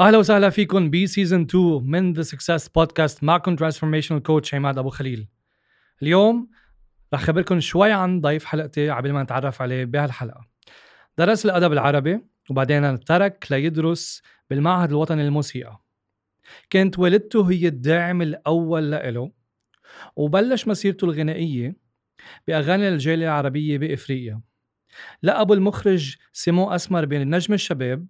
أهلا وسهلا فيكم ب season 2 من The Success Podcast معكم transformational coach عماد أبو خليل. اليوم رح خبركم شوي عن ضيف حلقتي قبل ما نتعرف عليه بهالحلقة. درس الأدب العربي وبعدين ترك ليدرس بالمعهد الوطني للموسيقى. كانت والدته هي الداعم الأول له وبلش مسيرته الغنائية بأغاني الجالية العربية بإفريقيا. لقبوا المخرج سيمون أسمر بنجم الشباب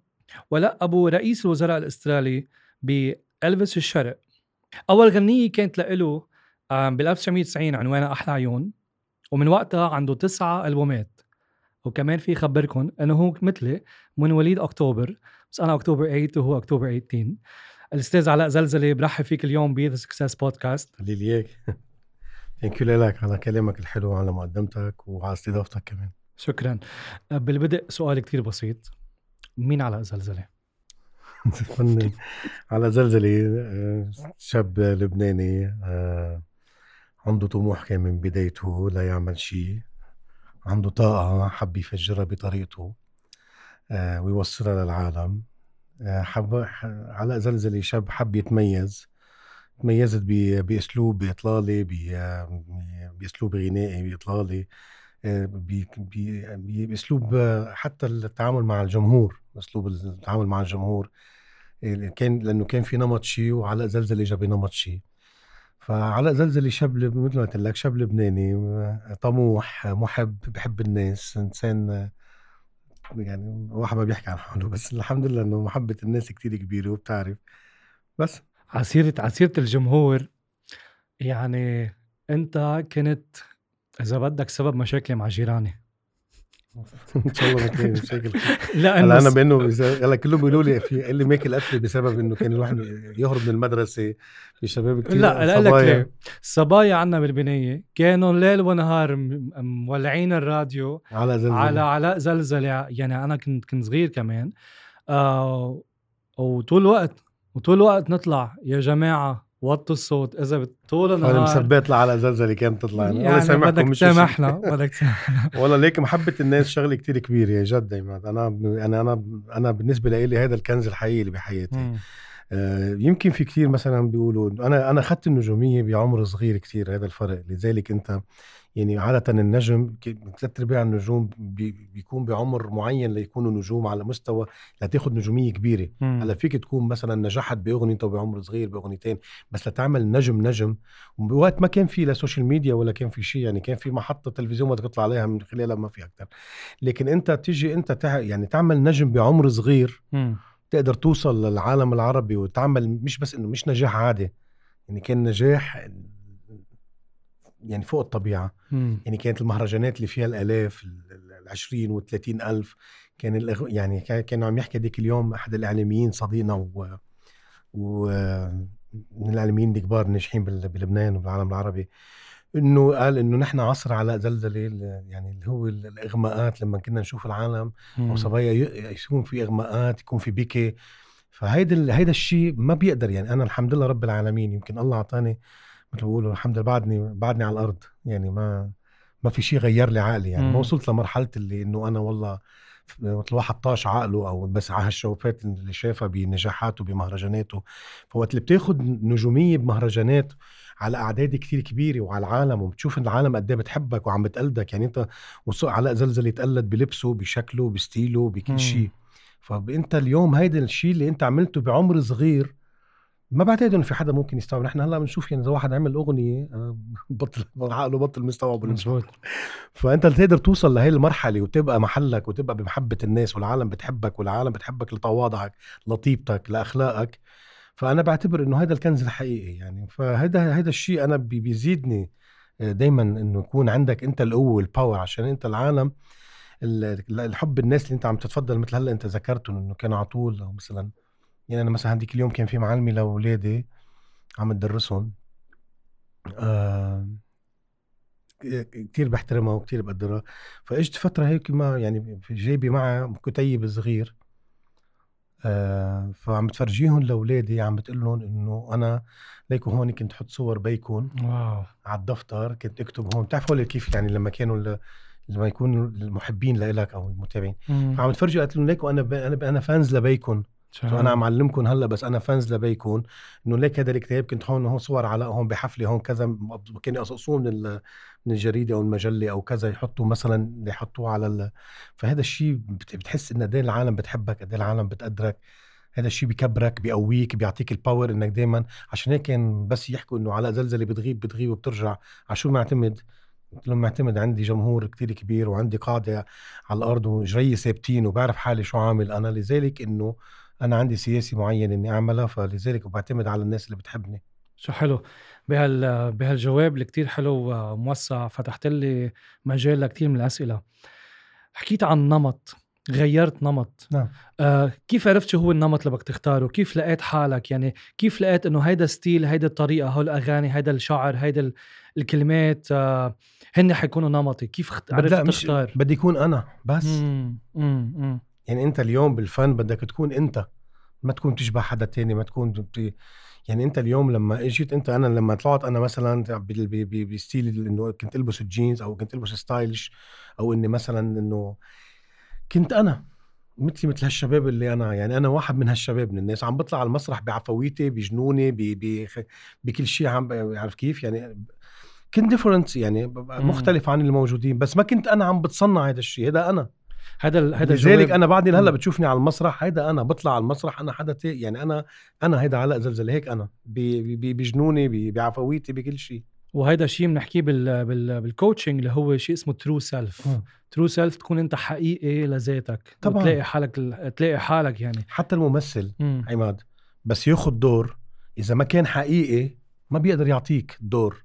ولقبوا رئيس الوزراء الأسترالي بإلفيس الشرق. أول غنية كانت له بال 1990 عنوانها أحلى عيون ومن وقتها عنده تسعة ألبومات. وكمان في خبركم إنه هو مثلي من وليد أكتوبر بس أنا أكتوبر 8 وهو أكتوبر 18 الأستاذ علاء زلزلي برحب فيك اليوم ب The Success Podcast خليلي اياك ثانك يو لك على كلامك الحلو وعلى مقدمتك وعلى استضافتك كمان. شكرا. بالبدء سؤال كتير بسيط. مين علاء زلزلة؟ فنان على زلزلة آه، شاب لبناني آه، عنده طموح كان من بدايته لا يعمل شيء. عنده طاقة حب يفجرها بطريقته آه، ويوصلها للعالم. حب علاء زلزلة شاب حب يتميز. تميزت بأسلوب إطلالي بأسلوب غنائي بإطلالي. بأسلوب حتى التعامل مع الجمهور أسلوب التعامل مع الجمهور. كان لأنه كان في نمط شيء وعلاء زلزلة اجى بنمط شيء. فعلاء زلزلة شاب مثل ما قلت لك شاب لبناني طموح محب بحب الناس إنسان يعني واحد ما بيحكي عن حاله بس الحمد لله إنه محبة الناس كتير كبيرة وبتعرف. بس. عسيرة عسيرة الجمهور يعني أنت كنت إذا بدك سبب مشاكلي مع جيراني. إن شاء الله ما تلاقي مشاكل. لا أنا بإنه هلا كلهم بيقولوا لي في قال لي ماكل قتله بسبب إنه كان الواحد يهرب من المدرسة في شباب كثير لا لا لك ليه؟ الصبايا عندنا بالبنية كانوا ليل ونهار مولعين الراديو على زلزلة. على علاء زلزلة. يعني أنا كنت كنت صغير كمان. آه وطول الوقت وطول الوقت نطلع يا جماعة. وطوا الصوت إذا طول النهار أنا مثبت لها على زلزله كانت تطلع. يعني الله يسامحكم بدك تسامحنا بدك تسامحنا والله ليك محبة الناس شغلة كتير كبيرة يا جد دايما. أنا أنا أنا أنا بالنسبة لي هذا الكنز الحقيقي اللي بحياتي. آه يمكن في كثير مثلا بيقولوا أنا أنا أخذت النجومية بعمر صغير كثير هذا الفرق. لذلك أنت يعني عادة النجم ثلاث ارباع النجوم بيكون بعمر معين ليكونوا نجوم على مستوى لتاخذ نجومية كبيرة. هلا فيك تكون مثلا نجحت بأغنية بعمر صغير بأغنيتين بس لتعمل نجم نجم. بوقت ما كان في لا social media ولا كان في شيء يعني كان في محطة تلفزيون بدك تطلع عليها من خلالها ما في أكثر لكن أنت تيجي أنت تع... يعني تعمل نجم بعمر صغير م. تقدر توصل للعالم العربي وتعمل مش بس إنه مش نجاح عادي. يعني كان نجاح يعني فوق الطبيعة. مم. يعني كانت المهرجانات اللي فيها الآلاف ال 20 و 30 ألف كان الأغ... يعني كانوا عم يحكي ديك اليوم أحد الإعلاميين صديقنا و, و... من الإعلاميين الكبار الناجحين بلبنان وبالعالم العربي إنه قال إنه نحن عصر على زلزلة يعني اللي هو الإغماءات لما كنا نشوف العالم أو صبايا يكون في إغماءات يكون في بكي فهيدا هيدا الشيء ما بيقدر يعني. أنا الحمد لله رب العالمين يمكن الله أعطاني مثل بقولوا الحمد لله بعدني بعدني على الأرض. يعني ما ما في شيء غير لي عقلي. يعني مم. ما وصلت لمرحلة اللي إنه أنا والله مثل واحد طاش عقله أو بس على هالشوفات اللي شافها بنجاحاته بمهرجاناته. فوقت اللي بتاخذ نجومية بمهرجانات على اعداد كتير كبيرة وعلى العالم وبتشوف العالم قد إيه بتحبك وعم بتقلدك. يعني أنت علاء زلزل يتقلد بلبسه بشكله بستيله بكل شيء. فأنت اليوم هيدا الشيء اللي أنت عملته بعمر صغير ما بعتقد انه في حدا ممكن يستوعب. نحن هلا بنشوف يعني إذا واحد عمل أغنية آه، بطل عقله بطل مستوعب مظبوط. فأنت تقدر توصل لهي المرحلة وتبقى محلك وتبقى بمحبة الناس والعالم بتحبك والعالم بتحبك لتواضعك لطيبتك لأخلاقك. فأنا بعتبر إنه هذا الكنز الحقيقي يعني. فهذا هذا الشيء أنا بيزيدني آه، دائما إنه يكون عندك أنت القوة والباور عشان أنت العالم الحب الناس اللي أنت عم تتفضل مثل هلأ أنت ذكرتهم إنه كانوا على طول مثلا يعني أنا مثلا هديك اليوم كان في معلمي لاولادي عم تدرسهم آه كتير بحترمها وكتير بقدرها فاجت فترة هيك ما يعني في جيبي معها كتيب صغير آه فعم بتفرجيهم لاولادي عم بتقول لهم إنه أنا ليكو هون كنت أحط صور بيكون واو. على الدفتر كنت اكتب هون. بتعرفوا كيف يعني لما كانوا لما يكونوا المحبين لإلك أو المتابعين. فعم تفرجي قالت لهم ليكو أنا أنا أنا fans لبيكون. أنا عم علمكم هلأ بس أنا fans لبيكون إنه ليك هذا الكتاب كنت هون هون صور علاء هون بحفلة هون كذا كانوا يقصقصوه من من الجريدة أو المجلة أو كذا يحطوا مثلا يحطوه على ال... فهذا الشيء بتحس ان قد العالم بتحبك قد العالم بتقدرك. هذا الشيء بكبرك بيقويك بيعطيك ال power إنك دائما عشان هيك كان بس يحكوا إنه علاء زلزلي بتغيب بتغيب وبترجع. على شو معتمد؟ قلت لهم معتمد عندي جمهور كتير كبير وعندي قاعدة على الأرض وجري ثابتين وبعرف حالي شو عامل أنا. لذلك إنه أنا عندي سياسه معينه إني أعملها فلذلك بعتمد على الناس اللي بتحبني. شو حلو. بهال بهالجواب اللي كتير حلو وموسع فتحت لي مجال لكثير من الأسئلة. حكيت عن نمط غيرت نمط. نعم. آه كيف عرفت شو هو النمط اللي بدك تختاره؟ كيف لقيت حالك؟ يعني كيف لقيت إنه هيدا ستيل هيدا الطريقة هول الأغاني هيدا الشعر هيدا الكلمات آه هن حيكونوا نمطي. كيف عرفت تختار؟ بدي يكون أنا بس. مم. مم. مم. يعني انت اليوم بالفن بدك تكون انت ما تكون تشبه حدا تاني ما تكون بت... يعني انت اليوم لما اجيت انت أنا لما طلعت أنا مثلا ب style انه كنت البس الجينز أو كنت البس stylish أو اني مثلا انه كنت أنا مثلي مثل هالشباب اللي أنا يعني أنا واحد من هالشباب من الناس عم بطلع على المسرح بعفويتي بجنوني بكل شيء عم بعرف كيف؟ يعني كنت different يعني مختلف عن الموجودين بس ما كنت أنا عم بتصنع هذا الشيء هذا أنا. هذا هذا لذلك أنا بعدني هلأ بتشوفني على المسرح هيدا أنا بطلع على المسرح أنا حدا يعني أنا أنا هيدا علاء زلزلي هيك أنا بجنوني بعفويتي بكل شيء وهيدا شيء بنحكيه بال بال بال coaching اللي هو شيء اسمه true self true self تكون أنت حقيقي لذاتك طبعا. تلاقي حالك تلاقي حالك يعني. حتى الممثل مم. عماد بس ياخذ دور إذا ما كان حقيقي ما بيقدر يعطيك الدور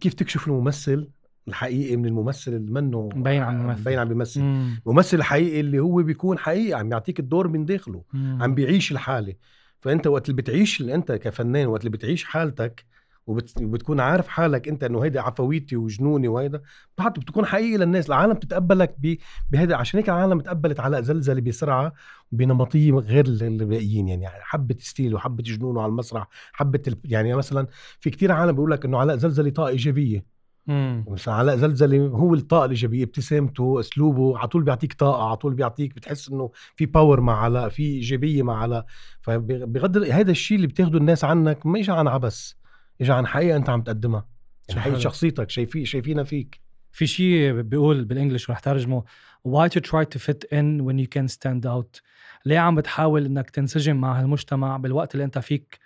كيف تكشف الممثل الحقيقي من الممثل اللي منه مبين عم بيمثل مبين عم بيمثل الممثل الحقيقي اللي هو بيكون حقيقي عم يعطيك الدور من داخله مم. عم بيعيش الحالة. فأنت وقت اللي بتعيش اللي أنت كفنان وقت اللي بتعيش حالتك وبت... وبتكون عارف حالك أنت إنه هيدا عفويتي وجنوني وهيدا بعد بتكون حقيقي للناس. العالم بتتقبلك ب... بهيدا. عشان هيك العالم تقبلت علاء زلزلة بسرعة وبنمطيه غير الباقيين يعني حبت style وحبت جنونه على المسرح حبت ال... يعني مثلا في كتير عالم بيقول لك إنه علاء زلزلي طاقه إيجابية. مثلا علاء زلزلي هو الطاقة الايجابيه ابتسامته أسلوبه على طول بيعطيك طاقة على طول بيعطيك بتحس إنه في power مع علاء في إيجابية مع علاء فبغض هذا الشيء اللي بتاخده الناس عنك ما اجى عن عبث اجى عن حقيقة أنت عم تقدمها. يعني حقيقة شخصيتك شايفين شايفينها فيك. في شيء بيقول بال English رح ترجمه why to try to fit in when you can stand out? ليه عم بتحاول إنك تنسجم مع هالمجتمع بالوقت اللي أنت فيك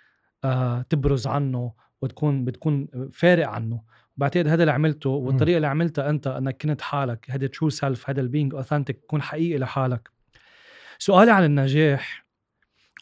آه تبرز عنه وتكون بتكون فارق عنه؟ بعتقد هذا اللي عملته والطريقة اللي عملتها أنت إنك كنت حالك هذا true self هذا ال being authentic تكون حقيقي لحالك. سؤالي عن النجاح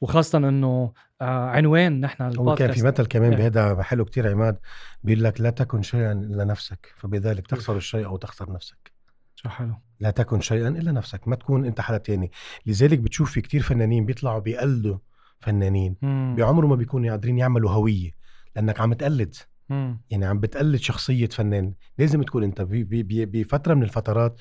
وخاصة إنه آه عنوان نحن البودكاست كان في مثل كمان إيه. بهذا حلو كتير عماد بيقول لك لا تكن شيئا إلا نفسك فبذلك تخسر الشيء أو تخسر نفسك. شو حلو. لا تكن شيئا إلا نفسك ما تكون أنت حدا تاني. لذلك بتشوف في كتير فنانين بيطلعوا بيقلدوا فنانين. بعمره ما بيكونوا قادرين يعملوا هوية لأنك عم تقلد. مم. يعني عم بتقلد شخصية فنان. لازم تكون أنت بفتره من الفترات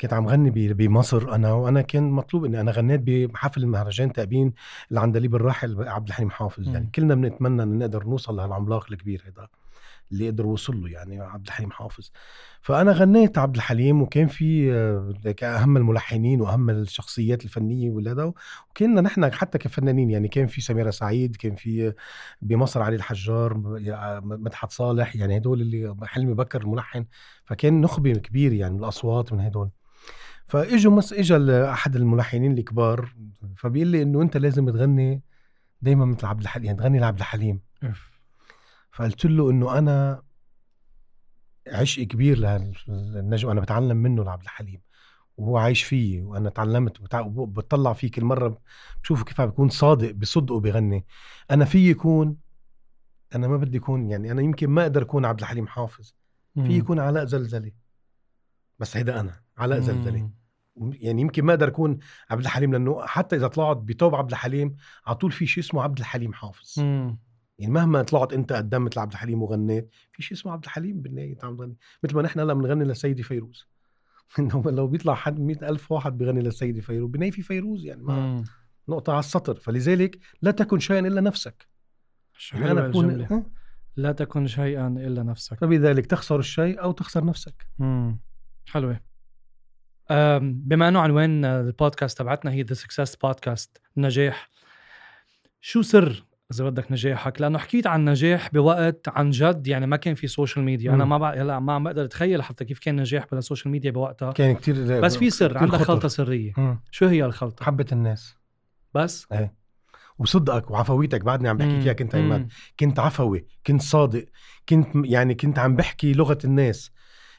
كنت عم غني بمصر أنا وأنا كان مطلوب إني أنا غنيت بحفل مهرجان تأبين العندليب الراحل عبد الحليم حافظ. يعني كلنا بنتمنى ان نقدر نوصل لهالعملاق الكبير هذا اللي قدر وصل له يعني عبد الحليم حافظ. فأنا غنيت عبد الحليم وكان في آه، أهم الملحنين وأهم الشخصيات الفنية ولا وكنا نحن حتى كفنانين. يعني كان في سميرة سعيد كان في بمصر علي الحجار مدحت صالح يعني هدول اللي حلمي بكر الملحن. فكان نخبة كبير يعني الأصوات من هدول. فإجوا مس اجى أحد الملحنين الكبار فبيقول لي إنه أنت لازم تغني دائما مثل عبد الحليم يعني تغني لعبد الحليم. فقلت له إنه أنا عشق كبير للنجم أنا بتعلم منه لعبد الحليم وهو عايش فيي وأنا تعلمت وبطلع فيه كل مره بشوفه كيف عم بيكون صادق بصدقه بغني أنا في يكون أنا ما بدي يكون يعني أنا يمكن ما أقدر اكون عبد الحليم حافظ. في يكون علاء زلزلة. بس هيدا أنا علاء زلزلة. يعني يمكن ما أقدر اكون عبد الحليم لأنه حتى إذا طلعت بتوب عبد الحليم على طول في شيء اسمه عبد الحليم حافظ. مم. يعني مهما طلعت أنت قدمت لعبد الحليم وغنيت في شيء اسمه عبد الحليم بالنهاية عم تغني مثل ما نحن هلا بنغني لسيدي فيروز. إنه لو بيطلع حد مئة ألف واحد بيغني لسيدي فيروز بالنهاية في فيروز يعني ما نقطة على السطر. فلذلك لا تكن شيئا إلا نفسك. يعني أنا أكون لا تكن شيئا إلا نفسك. فبذلك تخسر الشيء أو تخسر نفسك. امم حلوة. بما إنه عنوان البودكاست تبعتنا هي The Success Podcast النجاح شو سر إذا بدك نجاحك. لأنه حكيت عن نجاح بوقت عن جد يعني ما كان في social media أنا ما بقى هلأ ما عم بقدر أتخيل حتى كيف كان نجاح بلا social media بوقتها. كان كتير بس في سر عندك خلطة سرية. مم. شو هي الخلطة؟ محبه الناس. بس؟ إيه. وصدقك وعفويتك بعدني عم بحكي فيها كنت عماد. كنت عفوي كنت صادق كنت يعني كنت عم بحكي لغة الناس.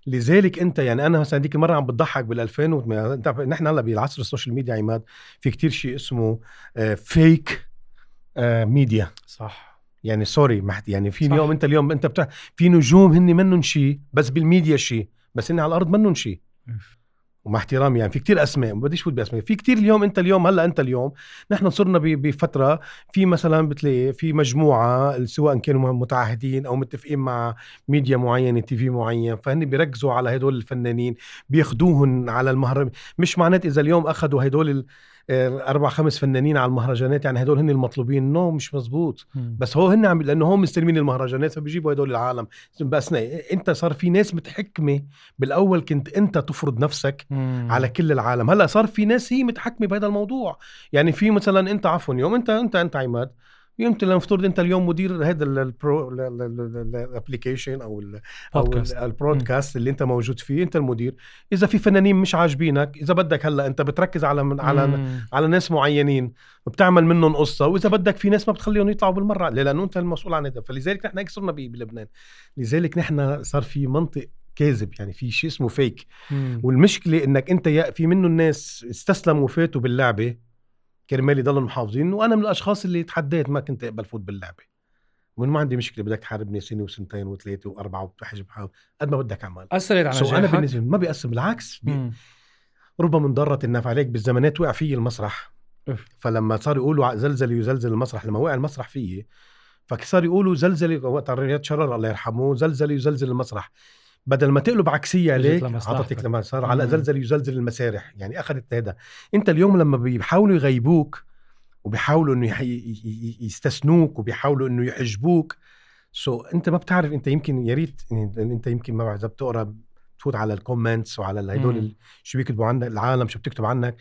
لذلك أنت يعني أنا مثلا ديك المره عم بتضحك بال 2000 أنت نحن هلأ بعصر السوشيال ميديا عماد في كتير شيء اسمه آه، فيك آه، ميديا صح. يعني سوري يعني في. اليوم انت اليوم انت بتاع في نجوم هن منهم شيء بس بالميديا شيء بس هن على الأرض منهم شيء ومع احترامي يعني في كتير أسماء ما بديش فوت بأسماء في كتير اليوم أنت اليوم هلا أنت اليوم نحن صرنا بفترة في مثلا بتلاقي في مجموعة سواء كانوا متعهدين أو متفقين مع ميديا معينه TV معين فهن بيركزوا على هدول الفنانين بياخدوهم على المهرجان مش معنات إذا اليوم اخذوا هدول ال- أربع خمس فنانين على المهرجانات يعني هدول هن المطلوبين. no مش مزبوط. مم. بس هو هن عم لأنه هم مستلمين المهرجانات فبيجيبوا هدول العالم. بس انت صار في ناس متحكمة. بالأول كنت انت تفرض نفسك مم. على كل العالم. هلأ صار في ناس هي متحكمة بهذا الموضوع. يعني في مثلا انت عفوا يوم انت انت انت عماد يوم انت لنفترض أنت اليوم مدير هذا البرو ال application أو ال ال broadcast اللي أنت موجود فيه أنت المدير إذا في فنانين مش عاجبينك إذا بدك هلأ أنت بتركز على على مم. على ناس معينين وبتعمل منهم قصة وإذا بدك في ناس ما بتخليهم يطلعوا بالمرة؟ لأنه أنت المسؤول عن هذا فلذلك نحن هيك صرنا بلبنان لذلك نحن صار في منطق كاذب يعني في شيء اسمه fake مم. والمشكلة إنك أنت يا في منه الناس استسلموا وفاتوا باللعبة كرمال يضلوا محافظين وأنا من الأشخاص اللي تحديت ما كنت أقبل فوت باللعبة. وإنه ما عندي مشكلة بدك تحاربني سنة وسنتين وثلاثة وأربعة وتحجب قد ما بدك أعمل. أثرت على سو أنا بالنسبة ما بيأثر بالعكس بي. ربما انضرت النفع عليك بالزمانات وقع فيي المسرح. فلما صار يقولوا زلزل يزلزل المسرح لما وقع المسرح فيي فصار يقولوا زلزل وقت رياض شرر الله يرحمه زلزل يزلزل المسرح. بدل ما تقلب عكسية عليك. عطتك لما صار على. زلزل يزلزل المسارح. يعني أخذت هذا أنت اليوم لما بيحاولوا يغيبوك وبيحاولوا إنه يستثنوك وبيحاولوا إنه يحجبوك سو أنت ما بتعرف. أنت يمكن يا ريت أنت يمكن ما بعرف إذا بتقرأ تفوت على ال comments وعلى هدول شو بيكتبوا عنك العالم شو بتكتب عنك.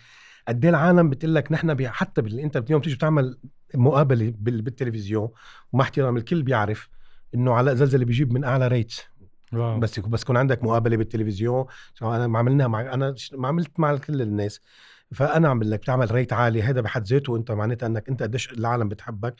قد إيه العالم بتقول لك نحن حتى بال... أنت اليوم بتيجي بتعمل مقابلة بال... بالتلفزيون ومع احترام الكل بيعرف إنه علاء زلزلة بيجيب من أعلى rates wow. بس بس يكون عندك مقابلة بالتلفزيون. أنا ما عملناها مع أنا ما عملت مع كل الناس. فأنا عم لك بتعمل rate عالي. هذا بحد ذاته أنت معناتها إنك أنت قديش العالم بتحبك.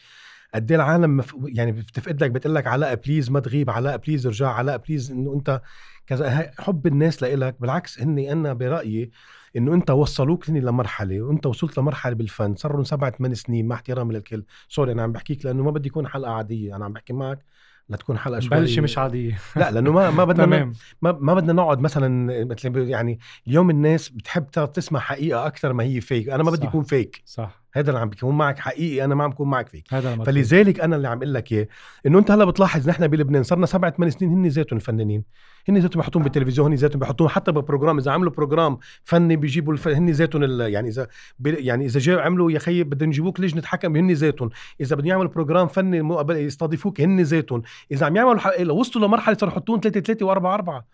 قد إيه العالم مف... يعني لك بتقول لك علاء please ما تغيب علاء please ارجع علاء please إنه أنت كذا. حب الناس لإلك. بالعكس هني أنا برأيي إنه أنت وصلوك هني لمرحلة وأنت وصلت لمرحلة بالفن. صار لهم سبع ثمان سنين مع احترامي للكل. sorry أنا عم بحكيك لأنه ما بدي يكون حلقة عادية. أنا عم بحكي معك لتكون حلقة شوي بلشة مش عادية. لا لأنه ما ما بدنا تمام. ما, ما بدنا نقعد مثلا مثل يعني اليوم الناس بتحب تسمع حقيقة أكثر ما هي fake أنا ما بدي صح. يكون fake صح. هذا اللي عم بكون معك حقيقي أنا ما عم بكون معك fake. هذا فلذلك أنا اللي عم أقول لك إياه إنه أنت هلأ بتلاحظ نحن بلبنان صرنا سبع ثمان سنين هن ذاتهم الفنانين. هن ذاتهم بيحطون بالتلفزيون هن ذاتهم بيحطون حتى ب program إذا عملوا program فني بيجيبوا الف... هن ذاتهم ال... يعني إذا ب... يعني إذا جاوا عملوا يا خيي بدهم يجيبوك لجنه حكم هن ذاتهم؟ إذا بدهم يعملوا program فني مقابل يستضيفوك هن ذاتهم. إذا عم يعملوا ح... لو وصلوا لمرحلة صاروا يحطون ثلاثة ثلاثة وأربعة أربعة.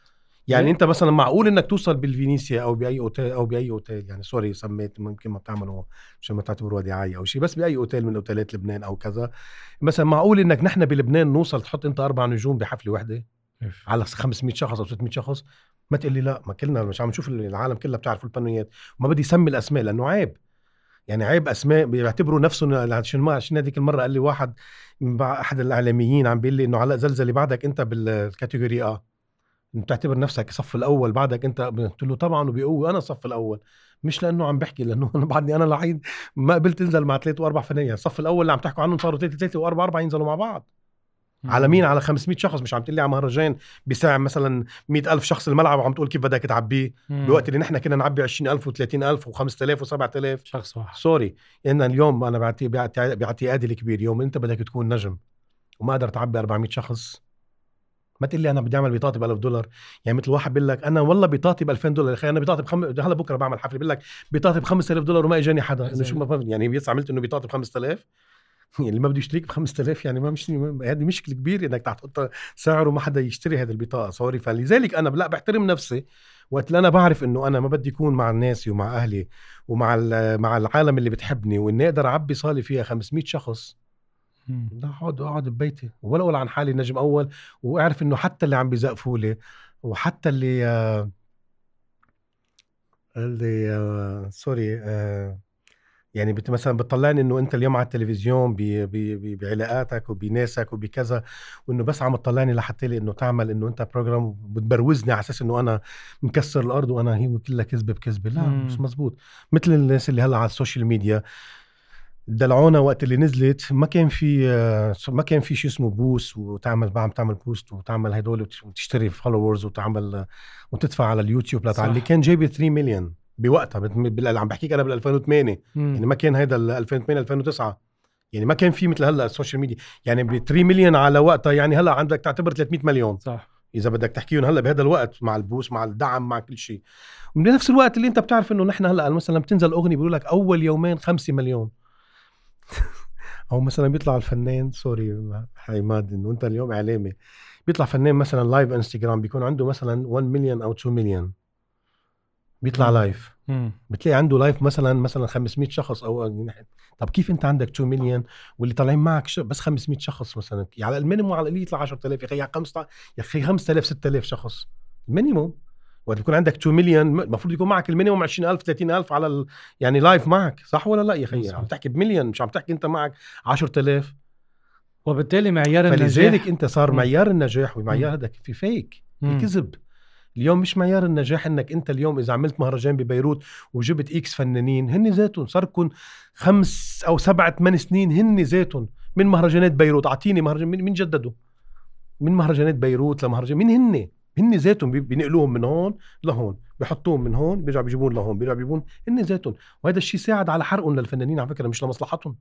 يعني؟ انت مثلا معقول إنك توصل بالفينيسيا أو بأي أوتيل أو بأي أوتيل؟ يعني sorry سميت ممكن ما بتعملوا عشان ما تعتبروها دعايه أو شيء بس بأي أوتيل من أوتيلات لبنان أو كذا. مثلا معقول إنك نحن بلبنان نوصل تحط أنت أربع نجوم بحفلة واحدة. على 500 شخص أو 600 شخص؟ ما تقول لي لا ما كلنا مش عم نشوف العالم كلها بتعرف الفنيات وما بدي اسمي الأسماء لأنه عيب. يعني عيب أسماء بيعتبروا نفسهم عشان ما عشان هذيك المرة قال لي واحد من أحد الإعلاميين عم بيقول لي إنه علاء زلزلي بعدك أنت بالكاتيجوري آه بتعتبر نفسك صف الأول بعدك أنت قلت له طبعا وبقوه أنا الصف الأول مش لأنه عم بحكي لأنه أنا بعدني أنا الوحيد ما قبلت انزل مع ثلاث واربع فنانين الصف الأول اللي عم تحكوا عنهم صاروا ثلاثة ثلاثة وأربعة أربعة ينزلوا مع بعض. على مين؟ على 500 شخص مش عم تقول لي على مهرجان بيساعد مثلا 100 ألف شخص الملعب وعم تقول كيف بدك تعبيه. بوقت اللي نحن كنا نعبي 20000 و30000 و5000 و7000 شخص واحد. سوري. إن اليوم أنا باعتقادي الكبير يوم أنت بدك تكون نجم وما قدرت تعبي 400 شخص ما تقول لي أنا بدي أعمل بطاقتي ب 1000 دولار؟ يعني مثل واحد بيقول لك أنا والله بطاقتي ب 2000 دولار يا أخي أنا بطاقتي بخم... هلأ بكرة بعمل حفلة بيقول لك بطاقتي ب 5000 دولار وما إجاني حدا. انه شو ما يعني بس عملت إنه بطاقتي ب 5000 يعني اللي ما بده يشتريك ب 5000 يعني ما مش هذه مشكلة كبيرة إنك تحط سعر وما حدا يشتري هذه البطاقة sorry فلذلك أنا لا بحترم نفسي وقت اللي أنا بعرف إنه أنا ما بدي اكون مع الناس ومع أهلي ومع مع العالم اللي بتحبني وإني أقدر أعبي صالي فيها 500 شخص أقعد اقعد ببيتي ولا أقول عن حالي نجم أول وأعرف إنه حتى اللي عم بيزقفوا لي وحتى اللي آه اللي آه sorry آه يعني بت مثلا بتطلعني إنه أنت اليوم على التلفزيون بعلاقاتك وبناسك وبكذا وإنه بس عم تطلعني لحتى لي إنه تعمل إنه أنت program بتبروزني على أساس إنه أنا مكسر الأرض وأنا هي كلها كذبة بكذبة. لا مم. مش مزبوط. مثل الناس اللي هلأ على ال social media دلعونا وقت اللي نزلت ما كان في ما كان في شيء اسمه boost وتعمل عم تعمل boost وتعمل هدول وتشتري followers وتعمل وتدفع على اليوتيوب لتعلي. كان جايب 3 مليون بوقتها. عم بحكيك أنا بال 2008 مم. يعني ما كان هيدا 2008 2009 يعني ما كان في مثل هلأ ال social media يعني ب 3 مليون على وقتها يعني هلأ عندك تعتبر 300 مليون. صح. إذا بدك تحكيهم هلأ بهذا الوقت مع ال boost مع الدعم مع كل شيء. وبنفس الوقت اللي أنت بتعرف إنه نحن هلأ مثلا بتنزل أغنية بيقول لك أول يومين 5 مليون. أو مثلا بيطلع الفنان sorry حماد إنه أنت اليوم إعلامي. بيطلع فنان مثلا live انستغرام بيكون عنده مثلا 1 مليون أو 2 مليون بيطلع live بتلاقي عنده live مثلا مثلا 500 شخص أو طب كيف أنت عندك 2 مليون واللي طالعين معك بس 500 شخص مثلا. على ال minimum على القليل يطلع 10000 يا أخي يا 15 يا أخي 5000 6000 شخص. minimum وقت يكون عندك 2 مليون المفروض يكون معك ال minimum 20000 30000 على ال... يعني live معك صح ولا لا يا أخي؟ عم تحكي بمليون مش عم تحكي أنت معك 10000 وبالتالي معيار النجاح. فلذلك أنت صار معيار النجاح ومعيار هذا في فيك في كذب. اليوم مش معيار النجاح إنك أنت اليوم إذا عملت مهرجان ببيروت وجبت X فنانين هن ذاتهم صار لكم خمس أو سبعة ثمان سنين هن ذاتهم من مهرجانات بيروت. أعطيني مهرجان مين جددوا من مهرجانات بيروت لمهرجان مين هن هن ذاتهم بينقلوهم من هون لهون بحطوهم من هون بيرجعوا بيجيبون لهون بيرجعوا بيجيبون هن ذاتهم. وهذا الشيء ساعد على حرقهم للفنانين على فكرة مش لمصلحتهم.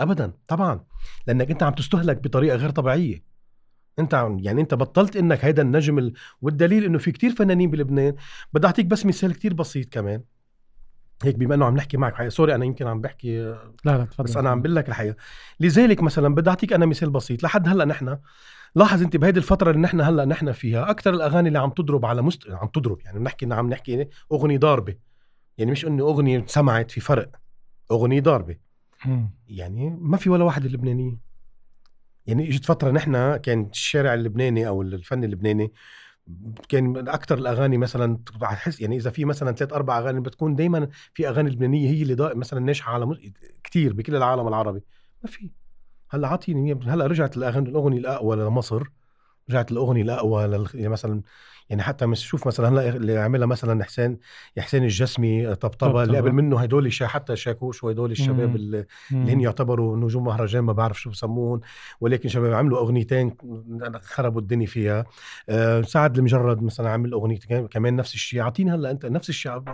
ابدا طبعا. لأنك أنت عم تستهلك بطريقة غير طبيعية. أنت يعني أنت بطلت إنك هيدا النجم ال... والدليل إنه في كتير فنانين بلبنان. بدي أعطيك بس مثال كتير بسيط كمان. هيك بما إنه عم نحكي معك حقيقة. سوري أنا يمكن عم بحكي لا لا تفضل. بس أنا عم بقول لك الحقيقة. لذلك مثلا بدي أعطيك أنا مثال بسيط. لحد هلأ نحن لاحظ انت بهيدي الفترة اللي نحن هلأ نحن فيها أكثر الأغاني اللي عم تضرب على مست... عم تضرب يعني بنحكي عم نحكي أغنية ضاربة. يعني مش إنه أغنية سمعت في فرق أغنية ضاربة. يعني ما في ولا واحد اللبنانيه يعني إجت فترة نحن كان الشارع اللبناني أو الفن اللبناني كان أكثر الأغاني مثلا بحس يعني إذا في مثلا ثلاث أربع أغاني بتكون دائما في أغاني لبنانية هي اللي مثلا ناجحة على كثير بكل العالم العربي. ما في. هلا عاطيني هلا رجعت الاغاني الأغنية الأقوى لمصر. رجعت الأغنية الأقوى لل... يعني مثلا يعني حتى مش شوف مثلا هلا اللي عملها مثلا حسين حسين الجسمي طبطبة اللي قبل منه هدول حتى شاكوش وهدول الشباب اللي, اللي هن يعتبروا نجوم مهرجان ما بعرف شو بسموهم ولكن شباب عملوا أغنيتين خربوا الدنيا فيها. أه سعد المجرد مثلا عمل اغنيتين كمان نفس الشيء. اعطيني هلا أنت نفس الشيء.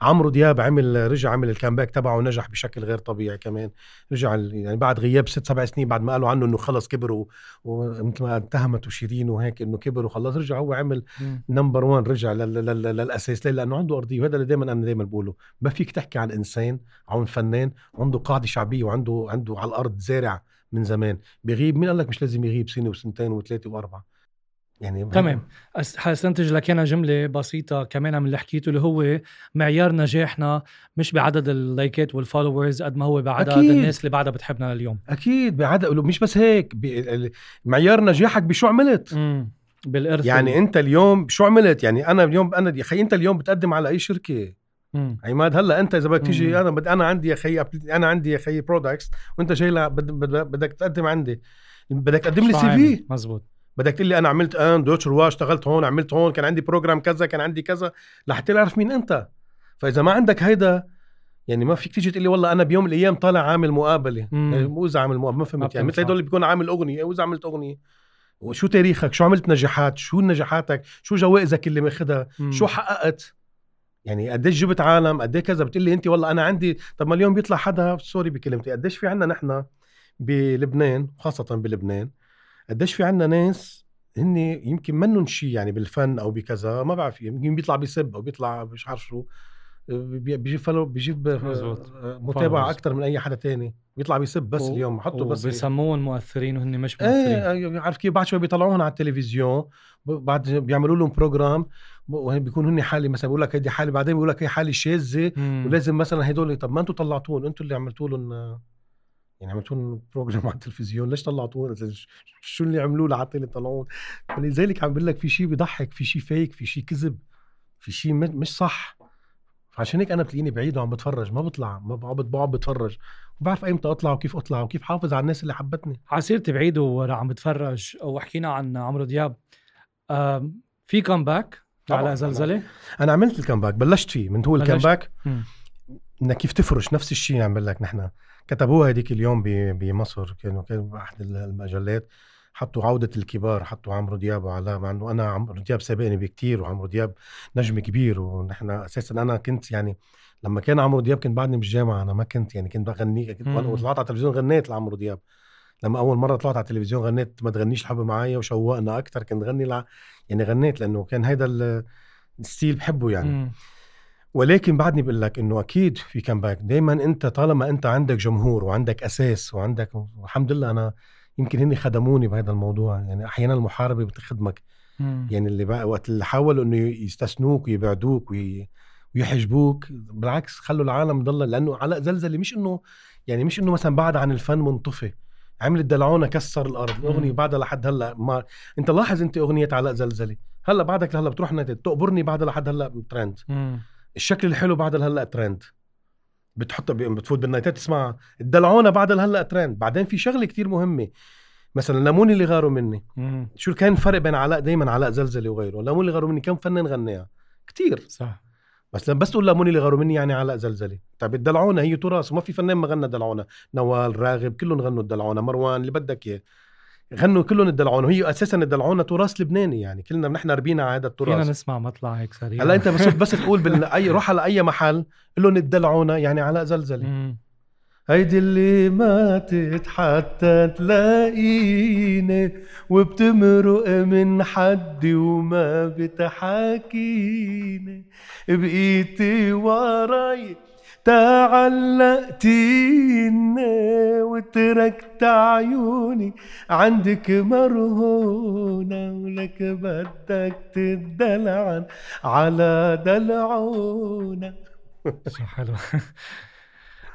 عمرو دياب عمل رجع عمل ال comeback تبعه ونجح بشكل غير طبيعي كمان. رجع يعني بعد غياب ست سبع سنين بعد ما قالوا عنه إنه خلص كبر ومثل ما اتهمته شيرين وهيك إنه كبر وخلص رجع هو عمل number 1 رجع للأساس ليه؟ لأنه عنده أرضية وهذا اللي دائما أنا دائما بقوله. ما فيك تحكي عن إنسان عن فنان عنده قاعدة شعبية وعنده عنده على الأرض زارع من زمان. بغيب مين قال لك مش لازم يغيب سنة وسنتين وثلاثة وأربعة؟ يعني تمام. حستنتج لك أنا جملة بسيطة كمان من اللي حكيته اللي هو معيار نجاحنا مش بعدد اللايكات وال followers قد ما هو بعدد أكيد. الناس اللي بعدها بتحبنا لليوم. أكيد بعدد مش بس هيك معيار نجاحك بشو عملت؟ بالإرث يعني أنت اليوم شو عملت؟ يعني أنا اليوم أنا يا أخي أنت اليوم بتقدم على أي شركة؟ مم. عماد هلأ أنت إذا بدك تيجي أنا بد... أنا عندي يا أخي أنا عندي يا أخي products وأنت جاي بدك تقدم عندي. بدك تقدم لي CV مزبوط. بدك تقول لي أنا عملت آن دوتش روا اشتغلت هون عملت هون كان عندي program كذا كان عندي كذا. لحتى اعرف مين أنت. فإذا ما عندك هيدا يعني ما فيك تيجي تقول لي والله أنا بيوم من الأيام طالع عامل مقابلة. يعني واذا عامل مقابلة ما فهمت يعني. مثل هدول اللي بيكون عامل أغنية وإذا عملت أغنية. وشو تاريخك؟ شو عملت نجاحات؟ شو نجاحاتك؟ شو جوائزك اللي ماخذها شو حققت؟ يعني قديش جبت عالم؟ قديش كذا؟ بتقول لي أنت والله أنا عندي طب ما اليوم بيطلع حدا سوري بكلمتي قديش في عنا نحن بلبنان خاصة بلبنان قديش في عنا ناس هن يمكن منهم شيء يعني بالفن أو بكذا ما بعرف يمكن بيطلع بيسب أو بيطلع مش عارف شو بيجيب فلو بيجيب متابعة أكثر من أي حدا تاني. بيطلع بيسب بس و... اليوم حطوا بس بيسموهم مؤثرين وهن مش مؤثرين. إيه عارف كيف؟ بعد شوي بيطلعوهم على التلفزيون بعد بيعملوا لهم program وهن بيكون هن حالي مثلا بيقول لك هيدي حالي بعدين بيقول لك هي حالي شاذة ولازم مثلا هدول طب ما أنتم طلعتوهم أنتم اللي عملتوا لهم يعني عملتوا program على التلفزيون ليش طلعتوهم شو اللي عملوه لحتى اللي طلعوهم فلذلك عم بقول لك في شيء بضحك في شيء فيك في شيء كذب في شيء مش صح. عشان هيك أنا بتلاقيني بعيد وعم بتفرج ما بطلع ما بقعد بقعد بتفرج. وبعرف أيمتى أطلع وكيف أطلع وكيف حافظ على الناس اللي حبتني. على سيرتي بعيد وعم بتفرج وحكينا عن عمرو دياب. في comeback على زلزلة؟ أنا عملت ال comeback بلشت فيه من هو ال comeback إنك كيف تفرش نفس الشيء عم بقول لك نحن. كتبوها هذيك اليوم بمصر كانوا كانوا باحد المجلات حطوا عودة الكبار حطوا عمرو دياب وعلاء مع إنه أنا عمرو دياب سابقني بكتير وعمرو دياب نجم كبير ونحن أساسا أنا كنت يعني لما كان عمرو دياب كنت بعدني بالجامعة أنا ما كنت يعني كنت بغني كنت طلعت على التلفزيون غنيت لعمرو دياب. لما أول مرة طلعت على التلفزيون غنيت ما تغنيش الحب معايا وشوقنا أكثر كنت غني لع... يعني غنيت لأنه كان هيدا ال style بحبه يعني. مم. ولكن بعدني بقول لك إنه أكيد في comeback دائما أنت طالما أنت عندك جمهور وعندك أساس وعندك والحمد لله أنا يمكن هني خدموني بهذا الموضوع. يعني أحيانا المحاربة بتخدمك. مم. يعني اللي بقى وقت اللي حاولوا إنه يستثنوك ويبعدوك وي... ويحجبوك بالعكس خلوا العالم ضل لأنه علاء زلزلة مش إنه يعني مش إنه مثلا بعد عن الفن منطفي. عمل الدلعونه كسر الأرض الاغنيه بعدها لحد هلأ ما أنت لاحظ أنت أغنية علاء زلزلة. هلأ بعدك لهلأ بتروح تقبرني بعدها لحد هلأ ترند الشكل الحلو بعد هلا ترند بتحط بتفوت بالنايتات. تسمعها الدلعونه بعد هلا ترند بعدين في شغلة كتير مهمة. مثلا لموني اللي غاروا مني. مم. شو كان الفرق بين علاء دايما علاء زلزلة وغيره؟ لموني اللي غاروا مني كم فنان غناها؟ كتير. صح. بس لما بس تقول لموني اللي غاروا مني يعني علاء زلزلة. طيب الدلعونه هي تراث. وما في فنان ما غنى دلعونه نوال راغب كلهم غنوا الدلعونه مروان اللي بدك إياه. غنوا كلهم الدلعونه وهي أساسا الدلعونه تراث لبناني يعني. كلنا نحن ربينا على هذا التراث. فينا نسمع مطلع هيك سريع. هلا أنت بس بس تقول بال... اي روح على أي محل قول لهم الدلعونة يعني علاء زلزلة. هيدي اللي ماتت حتى تلاقيني وبتمرق من حدي وما بتحاكيني. بقيتي وراي تعلقتيني وتركت عيوني عندك مرهونة ولك بدك تدلعن على دلعونة. شو حلو.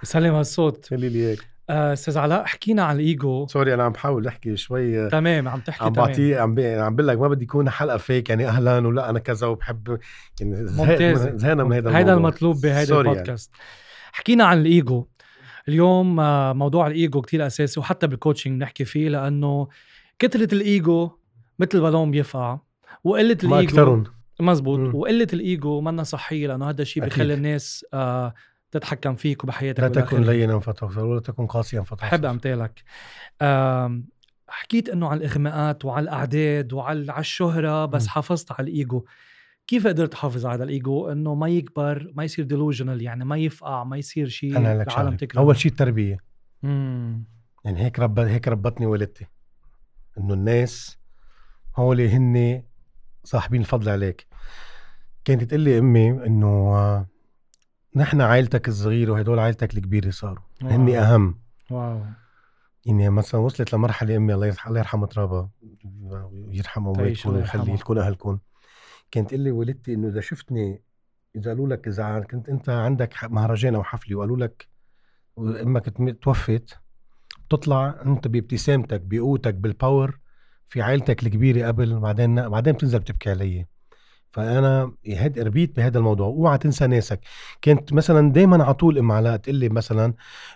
سلم هالصوت خلي لي هيك آه، أستاذ علاء حكينا عن الإيجو. سوري أنا عم بحاول أحكي شوي. تمام عم تحكي عم بعطيه عم عم بقول لك ما بدي يكون حلقة فيك يعني أهلا ولا أنا كذا وبحب يعني زهقنا من هذا هيدا المطلوب بهيدا يعني. البودكاست. يعني. حكينا عن الإيجو. اليوم آه، موضوع الإيجو كتير أساسي وحتى بال coaching بنحكي فيه لأنه كثره الإيجو مثل البالون بيفقع وقلة الإيجو ما أكثرهم. مزبوط. وقلة الإيجو منا صحية لأنه هذا الشيء بخلي الناس آه تتحكم فيك وبحياتك لا تكن لينا فتغفر ولا تكن قاسيا فتغفر بحب أمثالك. حكيت إنه على الإغماءات وعلى الأعداد وعلى الشهرة بس م. حافظت على الإيجو. كيف قدرت تحافظ على الإيجو؟ إنه ما يكبر ما يصير delusional يعني ما يفقع ما يصير شيء العالم تكره أول شيء التربية. مم. يعني هيك رب هيك ربتني والدتي. إنه الناس هول هن صاحبين الفضل عليك. كانت تقول لي أمي إنه نحن عائلتك الصغيرة وهدول عائلتك الكبيرة صاروا. هن أهم. واو. يعني مثلا وصلت لمرحلة أمي الله يرحمها الله يرحمها ترابها ويرحمها ويكون ويخلي لكم أهلكم. كانت تقول لي والدتي إنه إذا شفتني إذا قالوا لك إذا كنت أنت عندك مهرجان أو حفلة وقالوا لك أمك توفت تطلع أنت بابتسامتك بقوتك بال power في عائلتك الكبيرة قبل بعدين بعدين بتنزل بتبكي علي. فأنا هاد ربيت بهذا الموضوع. أوعى تنسى ناسك. كنت مثلا دائما على طول ام علاء تقول لي مثلا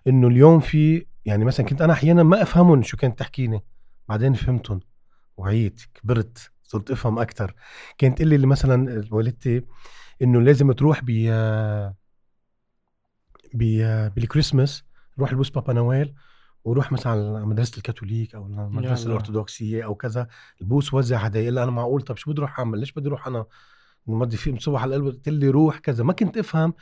إنه اليوم في يعني مثلا كنت أنا أحيانا ما أفهمهم شو كانت تحكيني. بعدين فهمتهم. وعيت كبرت. صرت افهم أكثر كانت تقول لي مثلا والدتي إنه لازم تروح ب ب بالكريسماس روح لبوس بابا نويل وروح مثلا على مدرسة الكاثوليك أو المدرسة الأرثوذكسية أو كذا. البوس وزع هدايا. الا أنا معقول طب شو بدي أروح أعمل؟ ليش بدي أروح أنا؟ بدي في مصبح على القلب قلت لي روح كذا. ما كنت أفهم.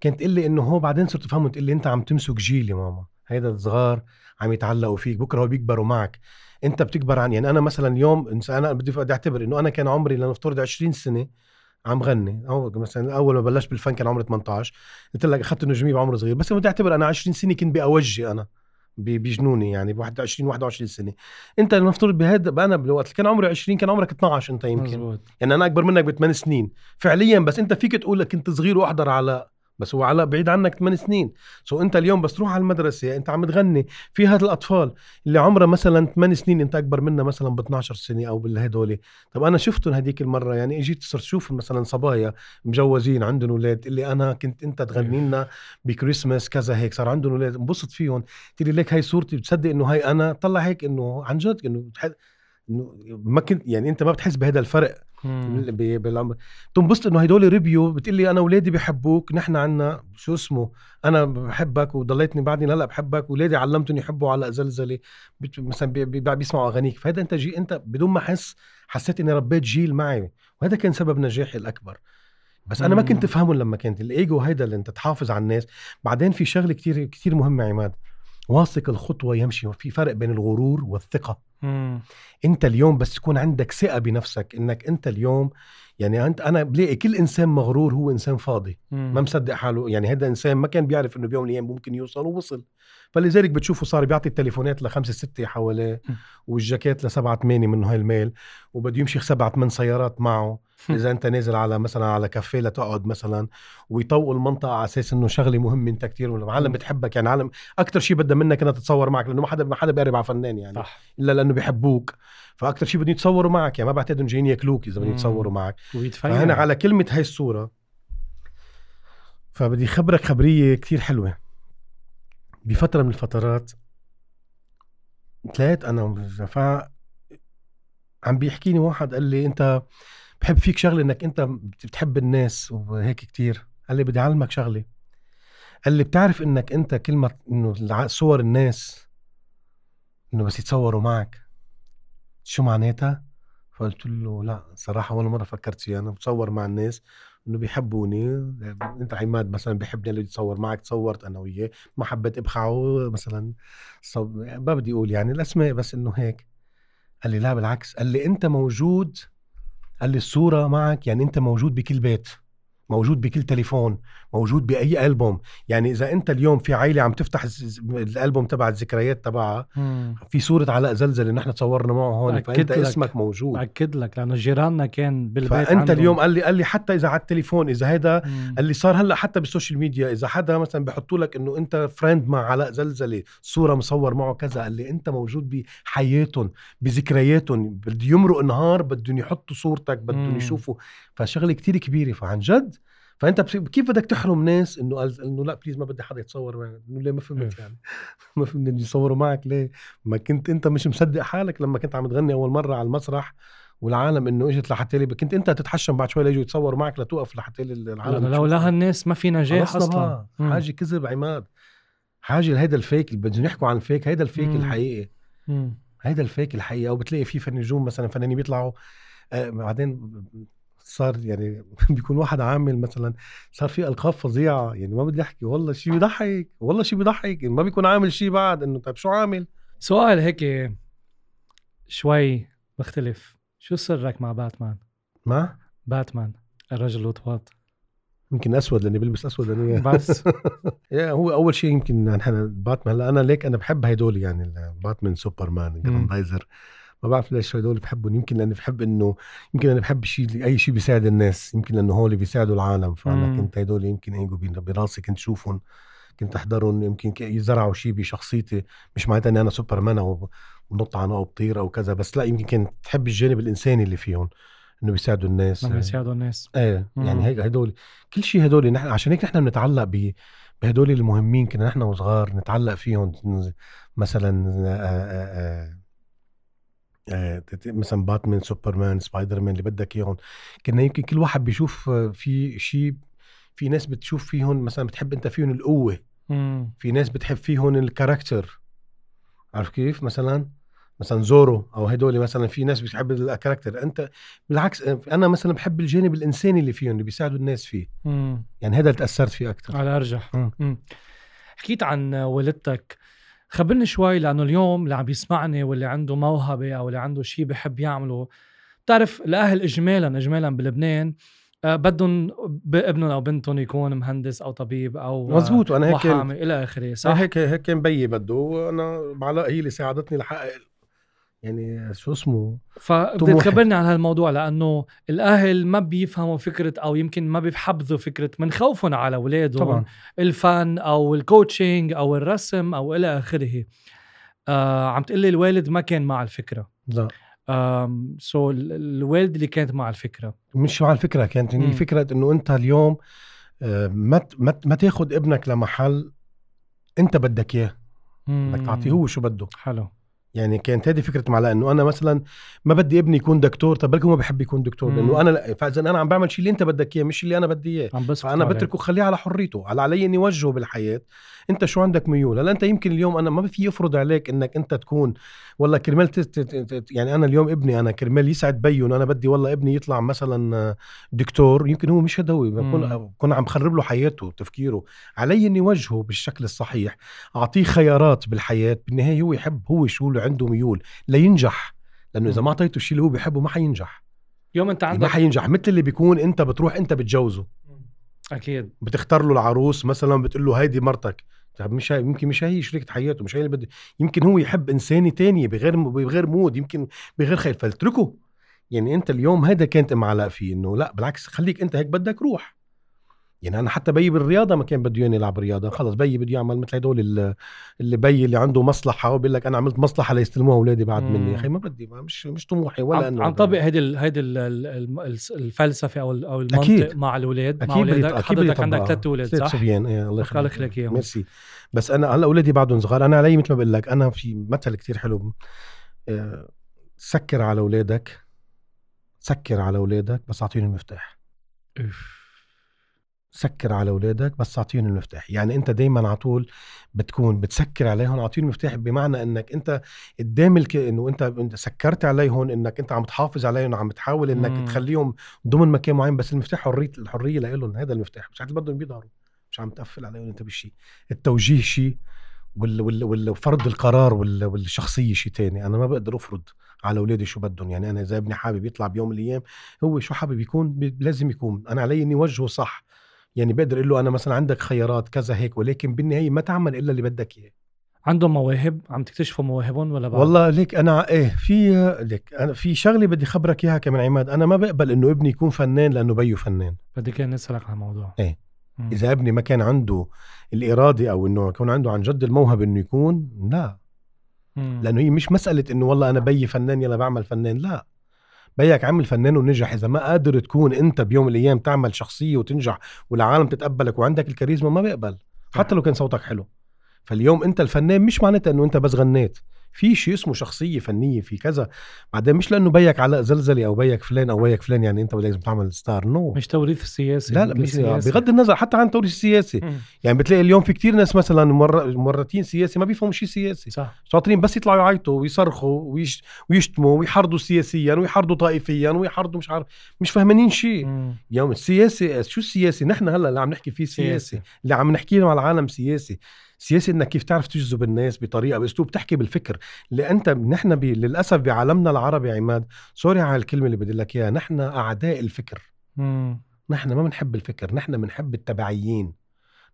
كانت تقول لي إنه هو بعدين صرت افهم تقول لي أنت عم تمسك جيل يا ماما. هيدا الصغار عم يتعلقوا فيك. بكرة هو بيكبروا معك. انت بتكبر عن يعني أنا مثلا اليوم أنا بدي أعتبر إنه أنا كان عمري لنفترض 20 سنة عم غني. أو مثلا أول ما بلشت بالفن كان عمري 18 قلت لك أخذت النجوميه بعمر صغير. بس بدي أعتبر أنا 20 سنة كنت بأوجي أنا بجنوني يعني ب 21 21 سنة. أنت المفترض بهذا أنا بالوقت كان عمري 20 كان عمرك 12 أنت يمكن. مزبوط. يعني أنا أكبر منك بثمان سنين. فعليا بس أنت فيك تقول كنت صغير وأحضر على بس هو علاء بعيد عنك 8 سنين. سو أنت اليوم بس تروح على المدرسة أنت عم تغني في هاد الأطفال اللي عمرها مثلا 8 سنين أنت أكبر منها مثلا ب 12 سنة أو بالهدول. طب أنا شفتهم هديك المرة يعني إجيت صرت أشوف مثلا صبايا مجوزين عندهم أولاد اللي أنا كنت أنت تغني لنا بكريسماس كذا هيك صار عندهم أولاد. انبسط فيهم. تقول ليك هاي صورتي بتصدق إنه هاي أنا؟ طلع هيك إنه عن جد إنه ما كنت يعني أنت ما بتحس بهذا الفرق بالعمر تنبسط إنه هدول ريبيو بتقول لي أنا أولادي بحبوك نحن عنا شو اسمه؟ أنا بحبك وضليتني بعدني هلا بحبك أولادي علمتهم يحبوا على زلزلة. مثلا بي بي بيسمعوا أغانيك. فهذا أنت جي أنت بدون ما أحس حسيت إني ربيت جيل معي. وهذا كان سبب نجاحي الأكبر. بس أنا ما كنت أفهمهم لما كنت الإيجو هيدا اللي أنت تحافظ على الناس. بعدين في شغلة كتير كتير مهمة عماد. واثق الخطوة يمشي. وفي فرق بين الغرور والثقة. مم. انت اليوم بس تكون عندك ثقة بنفسك انك انت اليوم يعني انت أنا بلاقي كل إنسان مغرور هو إنسان فاضي. مم. ما مصدق حاله. يعني هذا إنسان ما كان بيعرف إنه بيوم من الأيام ممكن يوصل ووصل. فلذلك بتشوفه صار بيعطي التليفونات لخمسة ستة حواليه والجاكيت لسبعة ثمانية منه هاي الميل وبده يمشي سبعة ثمان سيارات معه. إذا أنت نازل على مثلا على كافيه لتقعد مثلا ويطوقوا المنطقة على أساس إنه شغلة مهمة أنت كثير والعالم بتحبك. يعني عالم أكثر شيء بدها منك انها تتصور معك لأنه ما حدا ما حدا بيقرب على فنان يعني. صح. إلا لأنه بيحبوك. فاكثر شيء بدهم يتصوروا معك يعني ما بعتقد إنه جايين ياكلوك إذا بدهم يتصوروا معك. فهنا على كلمة هاي الصورة فبدي خبرك خبرية كثير حلوة. بفترة من الفترات طلعت أنا ف عم بيحكيني واحد قال لي أنت بحب فيك شغلة إنك أنت بتحب الناس وهيك كتير. قال لي بدي أعلمك شغلة. قال لي بتعرف إنك أنت كلمه إنه صور الناس إنه بس يتصوروا معك. شو معناتها؟ فقلت له لا صراحة ولا مرة فكرت فيها أنا بتصور مع الناس إنه بيحبوني. أنت عماد مثلا بيحبني اللي يتصور معك تصورت أنا وياه ما حبيت أبخعه مثلا. ما بدي أقول يعني الأسماء بس إنه هيك. قال لي لا بالعكس قال لي أنت موجود قال لي الصورة معك يعني أنت موجود بكل بيت. موجود بكل تليفون موجود بأي ألبوم. يعني إذا أنت اليوم في عائلة عم تفتح الألبوم تبع الذكريات تبعها في صورة علاء زلزله نحن تصورنا معه هون فأنت لك. اسمك موجود. باكد لك لأنه جيراننا كان بالبيت فأنت عندهم. اليوم قال لي قال لي حتى إذا على التليفون إذا هيدا قال لي صار هلأ حتى بال social media إذا حدا مثلا بحطوا لك إنه أنت friend مع علاء زلزله صورة مصور معه كذا قال لي أنت موجود بحياتهم بذكرياتهم بده يمرق نهار بدهم يحطوا صورتك بدهم يشوفوا. فشغلة كتير كبيرة. فعن جد فأنت كيف بدك تحرم ناس إنه قال إنه لا please ما بدي حدا يتصور معي إنه ليه ما فهمت يعني؟ ما فهمت يصوروا معك ليه؟ ما كنت أنت مش مصدق حالك لما كنت عم تغني أول مرة على المسرح والعالم إنه إجت لحتى لي كنت أنت تتحشم بعد شوي ليجوا يتصوروا معك لتوقف لحتى لي العالم لو لها الناس ما في نجاح أصلا. حاجة كذب عماد. حاجة هيدا ال fake اللي بدهم يحكوا عن ال fake هيدا ال fake مم. الحقيقي. مم. هيدا ال fake الحقيقي. أو بتلاقي في فن نجوم مثلا فنانين بيطلعوا آه بعدين صار يعني بيكون واحد عامل مثلا صار في ألقاب فظيعة يعني ما بدي أحكي والله شيء بيضحك والله شيء بيضحك يعني ما بيكون عامل شيء بعد إنه طيب شو عامل؟ سؤال هيك شوي مختلف. شو سرك مع باتمان؟ مع باتمان الرجل الوطواط يمكن أسود لأني بلبس أسود لأني بس. هو أول شيء يمكن نحن باتمان هلا أنا ليك أنا بحب هدول يعني باتمان سوبرمان جراندايزر ما بعرف ليش هدول بحبهم. يمكن لأني بحب إنه يمكن أنا بحب شيء أي شيء بيساعد الناس. يمكن لأنه هول بيساعدوا العالم. فأنا كنت هدول يمكن اجوا براسي كنت شوفهم كنت أحضرهم. يمكن يزرعوا شيء بشخصيتي. مش معناتها إني أنا سوبرمان أو بنط عنه أو بطير أو كذا بس لا يمكن كنت تحب الجانب الإنساني اللي فيهم إنه بيساعدوا الناس. انه بيساعدوا الناس. إيه مم. يعني هيك هدول. كل شيء هدول نحن عشان هيك نحن بنتعلق ب بهدول المهمين. كنا نحن وصغار نتعلق فيهم. مثلا آآ آآ مثلا باتمان سوبرمان سبايدر مان اللي بدك إياهم. كنا يمكن كل واحد بيشوف في شيء في ناس بتشوف فيهم مثلا بتحب أنت فيهم القوة. مم. في ناس بتحب فيهم الكاركتر عارف كيف؟ مثلا مثلا زورو أو هدول مثلا في ناس بتحب ال character أنت بالعكس أنا مثلا بحب الجانب الإنساني اللي فيهم اللي بيساعدوا الناس فيه. مم. يعني هذا اللي تأثرت فيه أكثر على أرجح. مم. حكيت عن والدتك. خبرني شوي لأنه اليوم اللي عم يسمعني واللي عنده موهبة أو اللي عنده شيء بحب يعمله. بتعرف الأهل اجمالا اجمالا بلبنان آه، بدهم ابنهم أو بنتهم يكون مهندس أو طبيب أو مزبوط وأنا هيك إلى آخره صح؟ هيك هيك مبي بده وأنا هي اللي ساعدتني لحقق يعني شو اسمه؟ فبدك تخبرني عن هالموضوع لأنه الأهل ما بيفهموا فكرة أو يمكن ما بيحبذوا فكرة من خوفهم على أولادهم طبعا. الفن أو ال coaching أو الرسم أو إلى آخره. آه عم تقلي الوالد ما كان مع الفكرة. لا. so الوالدة اللي كانت مع الفكرة. مش مع الفكرة كانت هي فكرة إنه أنت اليوم آه، ما ما ما تاخذ ابنك لمحل أنت بدك إياه. بدك تعطيه هو شو بده. حلو. يعني كانت هذه فكرة معلقة إنه أنا مثلا ما بدي ابني يكون دكتور طب بلكي ما بحب يكون دكتور مم. لأنه أنا لا فإذا أنا عم بعمل شيء اللي أنت بدك إياه مش اللي أنا بدي إياه. فأنا بتركه خليه على حريته على علي إني وجهه بالحياة. أنت شو عندك ميول؟ هلأ أنت يمكن اليوم أنا ما في يفرض عليك إنك أنت تكون والله كرمال يعني أنا اليوم ابني أنا كرمال يسعد بيه أنا بدي والله ابني يطلع مثلا دكتور يمكن هو مش هو بكون بكون عم خرب له حياته تفكيره علي إني وجهه بالشكل الصحيح أعطيه خيارات بالحياة بالنهاية هو يحب هو شو اللي عنده ميول لينجح. لأنه إذا ما أعطيته الشيء اللي هو بيحبه ما حينجح. يوم أنت عندك ما حينجح مثل اللي بيكون أنت بتروح أنت بتجوزه. أكيد. بتختار له العروس مثلا بتقول له هيدي مرتك. طب مش يمكن مش هي شريكة حياته مش هي اللي بده. يمكن هو يحب انسانه تانية بغير بغير mood يمكن بغير خير. فاتركه. يعني أنت اليوم هذا كانت ام علاء فيه إنه لا بالعكس خليك أنت هيك بدك روح. يعني أنا حتى بي بالرياضة ما كان بده إياني العب رياضة خلص بي بده يعمل مثل هدول اللي بي اللي عنده مصلحة وبيقول لك أنا عملت مصلحة ليستلموها أولادي بعد مني يا أخي ما بدي ما مش مش طموحي ولا إنه عم طبق هيدي هيدي الفلسفة أو أو المنطق أكيد. مع الأولاد مع أولادك حضرتك عندك ثلاث أولاد صح؟ ثلاث صبيان إيه الله يخليك. لك إياهم. ميرسي. بس أنا هلأ أولادي بعدهم صغار. أنا علي مثل ما بقول لك أنا في مثل كتير حلو آه، سكر على أولادك سكر على أولادك بس أعطيهم المفتاح. سكر على أولادك بس أعطيهم المفتاح. يعني أنت دايما على طول بتكون بتسكر عليهم اعطيهم المفتاح بمعنى إنك أنت قدام الك... إنه أنت سكرت عليهم إنك أنت عم تحافظ عليهم وعم بتحاول إنك مم. تخليهم ضمن مكان معين بس المفتاح حريه الحرية لهم هذا المفتاح. مش عارف بدهم بيظهروا. مش عم تقفل عليهم أنت بالشيء التوجيه شيء وال... وال... وفرض القرار وال... والشخصية شيء تاني. أنا ما بقدر أفرض على أولادي شو بدهم. يعني أنا إذا ابني حابب يطلع بيوم من الأيام هو شو حابب يكون؟ لازم يكون. أنا علي إني وجهه صح. يعني بقدر أقول له أنا مثلا عندك خيارات كذا هيك ولكن بالنهاية ما تعمل إلا اللي بدك إياه. عندهم مواهب عم تكتشفوا مواهبهم ولا بعد؟ والله ليك أنا إيه في ليك أنا في شغلة بدي خبرك إياها كمان عماد. أنا ما بقبل إنه ابني يكون فنان لأنه بيو فنان. بدي كان نسألك عن الموضوع. إيه. مم. إذا ابني ما كان عنده الإرادة أو إنه يكون عنده عن جد الموهبة إنه يكون لا. مم. لأنه هي مش مسألة إنه والله أنا بيي فنان يلا بعمل فنان لا. بيك عمل فنان ونجح. إذا ما قادر تكون أنت بيوم من الأيام تعمل شخصية وتنجح والعالم تتقبلك وعندك الكاريزما ما بيقبل. حتى لو كان صوتك حلو. فاليوم أنت الفنان مش معناتها إنه أنت بس غنيت. في شيء اسمه شخصية فنية في كذا. بعدين مش لأنه بيك علاء زلزلي أو بيك فلان أو بيك فلان يعني أنت لازم تعمل star no. مش توريث سياسي لا لا مش بغض النظر حتى عن التوريث السياسي. م. يعني بتلاقي اليوم في كتير ناس مثلا مر... مرتين سياسي ما بيفهموا شيء سياسي. صح. شاطرين بس يطلعوا يعيطوا ويصرخوا ويش... ويشتموا ويحرضوا سياسيا ويحرضوا طائفيا ويحرضوا مش عارف مش فاهمانين شيء يوم السياسي شو السياسي؟ نحن هلأ اللي عم نحكي فيه سياسي, سياسي. اللي عم نحكي مع العالم سياسي. سياسي إنك كيف تعرف تجذب الناس بطريقة بأسلوب تحكي بالفكر اللي انت نحن بي للأسف بعالمنا العربي عماد sorry على الكلمة اللي بدي لك إياها نحن أعداء الفكر مم. نحن ما بنحب الفكر نحن بنحب التبعيين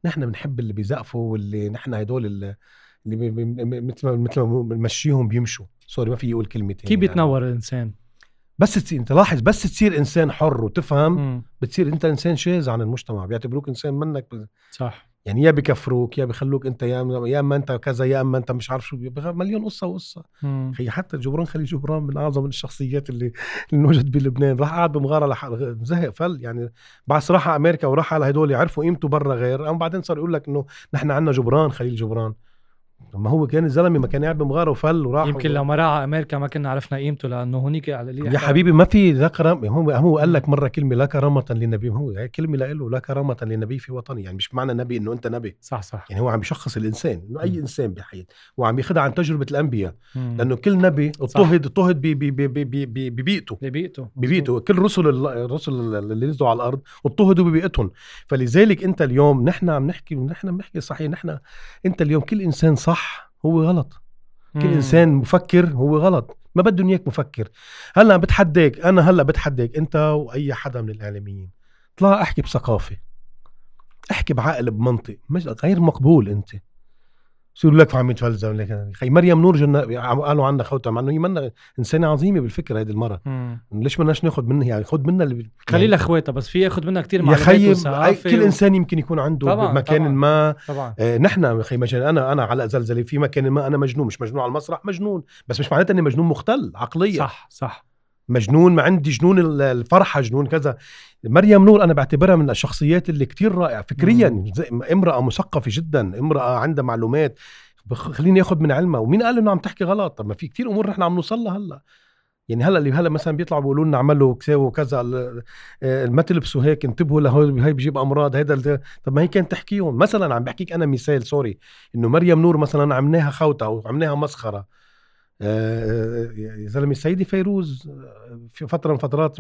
نحن بنحب اللي بيزقفوا واللي نحن هدول اللي مثل مثل ما بنمشيهم بيمشوا sorry ما في يقول كلمه كيف بيتنور يعني. الإنسان بس أنت لاحظ بس تصير إنسان حر وتفهم مم. بتصير أنت إنسان شاذ عن المجتمع بيعتبروك إنسان منك ب... صح يعني يا بكفروك يا بخلوك أنت يا يا أما أنت كذا يا أما أنت مش عارف شو مليون قصة وقصة. هي حتى جبران خليل جبران من أعظم الشخصيات اللي اللي انوجد بلبنان. راح قعد بمغارة لح... زهق فل يعني بعد راح أمريكا وراح على هدول يعرفوا قيمته برا غير. أما بعدين صار يقول لك إنه نحن عندنا جبران خليل جبران. ما هو كان الزلمة ما كان قاعد بمغارة وفل وراح يمكن لو ما راح على أمريكا ما كنا عرفنا قيمته لأنه هونيك على يا حبيبي ما في لا كرم هو هو قال لك مرة كلمة لا كرامة للنبي هو هي كلمة له لا كرامة للنبي في وطني يعني مش معنى نبي إنه أنت نبي. صح صح. يعني هو عم يشخص الإنسان إنه أي إنسان بحياة وعم ياخذها عن تجربة الأنبياء. لأنه كل نبي اضطهد اضطهد ببيئته. ببيئته. ببيئته. كل رسل الرسل اللي نزلوا على الأرض اضطهدوا ببيئتهم. فلذلك أنت اليوم نحن عم نحكي نحن بنحكي صحيح نحن أنت اليوم كل إنسان صح هو غلط. كل مم. إنسان مفكر هو غلط. ما بدهم اياك مفكر. هلأ بتحداك أنا هلأ بتحداك أنت وأي حدا من الاعلاميين اطلع احكي بثقافة احكي بعقل بمنطق مش غير مقبول أنت. يصيروا لك عم يتفلزم خي مريم نور جنة قالوا عنها خوتها مع إنه هي منا إنسانة عظيمة بالفكرة هذه المرة. مم. ليش بدناش ناخذ منها؟ يعني خذ منها اللي خلي لها اخواتها بس في ياخذ منها كثير معلومات يا خي كل و... إنسان يمكن يكون عنده طبعًا مكان طبعًا ما. طبعا. آه نحن خي مثلا أنا أنا على زلزلة في مكان ما أنا مجنون مش مجنون على المسرح مجنون. بس مش معناتها إني مجنون مختل عقليا. صح صح. مجنون ما عندي جنون الفرحة جنون كذا. مريم نور أنا بعتبرها من الشخصيات اللي كتير رائعة. فكريا امرأة مثقفة جدا امرأة عندها معلومات خليني آخذ من علمها. ومين قال إنه عم تحكي غلط؟ طب ما في كتير أمور نحن عم نوصل لها هلأ. يعني هلأ اللي هلأ مثلا بيطلعوا بيقولوا لنا اعملوا كساووا كذا ما تلبسوا هيك انتبهوا لهي هي بيجيب أمراض هيدا طب ما هي كانت تحكيهم. مثلا عم بحكيك أنا مثال سوري إنه مريم نور مثلا عملناها خوتة وعملناها مسخرة. يا زلمه السيده فيروز في فترة من فترات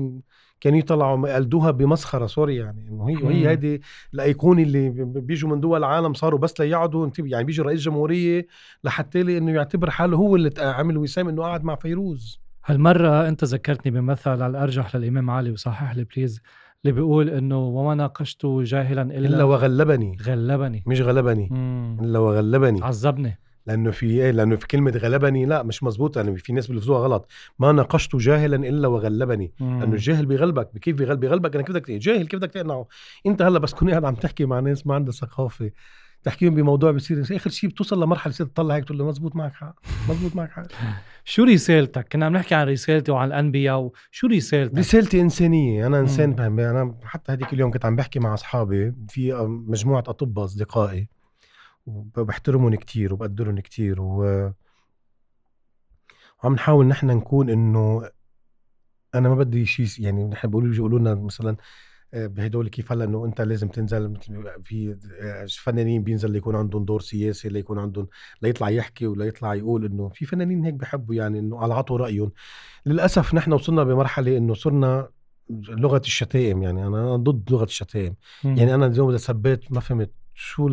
كانوا يطلعوا قلدوها بمسخرة sorry يعني إنه هي وهي هذه الايقونه اللي بيجوا من دول العالم صاروا بس ليقعدوا يعني بيجي رئيس جمهورية لحتى لي إنه يعتبر حاله هو اللي عمل وسام إنه قاعد مع فيروز. هالمرة أنت ذكرتني بمثل على الأرجح للإمام علي وصحح لي please اللي بيقول إنه وما ناقشت جاهلا إلا إلا وغلبني. غلبني. مش غلبني مم. إلا وغلبني. عذبني. لأنه في إيه لأنه في كلمة غلبني لا مش مزبوط لأنه في ناس بيلفظوها غلط. ما ناقشت جاهلا إلا وغلبني. لأنه الجاهل بيغلبك كيف بيغلب بيغلبك أنا كيف بدك جاهل كيف بدك تقنعه؟ أنت هلأ بس تكون قاعد عم تحكي مع ناس ما عندها ثقافة تحكيهم بموضوع بصير آخر شيء بتوصل لمرحلة بتصير تطلع هيك تقول له مزبوط معك حق مزبوط معك حق. شو رسالتك؟ كنا عم نحكي عن رسالتي وعن الأنبياء شو رسالتك؟ رسالتي إنسانية. أنا إنسان فهم أنا حتى هذيك اليوم كنت عم بحكي مع أصحابي في مجموعة أطباء أصدقائي. وبحترمهم كتير وبقدرهم كتير و وعم نحاول نحن نكون إنه أنا ما بدي شيء يعني نحن بيقولوا بيقولوا لنا مثلا آه، بهدول كيف هلأ إنه أنت لازم تنزل في آه، فنانين بينزل ليكون عندهم دور سياسي ليكون عندهم ليطلع يحكي ولا يطلع يقول إنه في فنانين هيك بحبوا يعني إنه على عطوا رأيهم. للأسف نحن وصلنا بمرحلة إنه صرنا لغة الشتائم يعني أنا ضد لغة الشتائم. يعني أنا اليوم إذا سبيت ما فهمت شو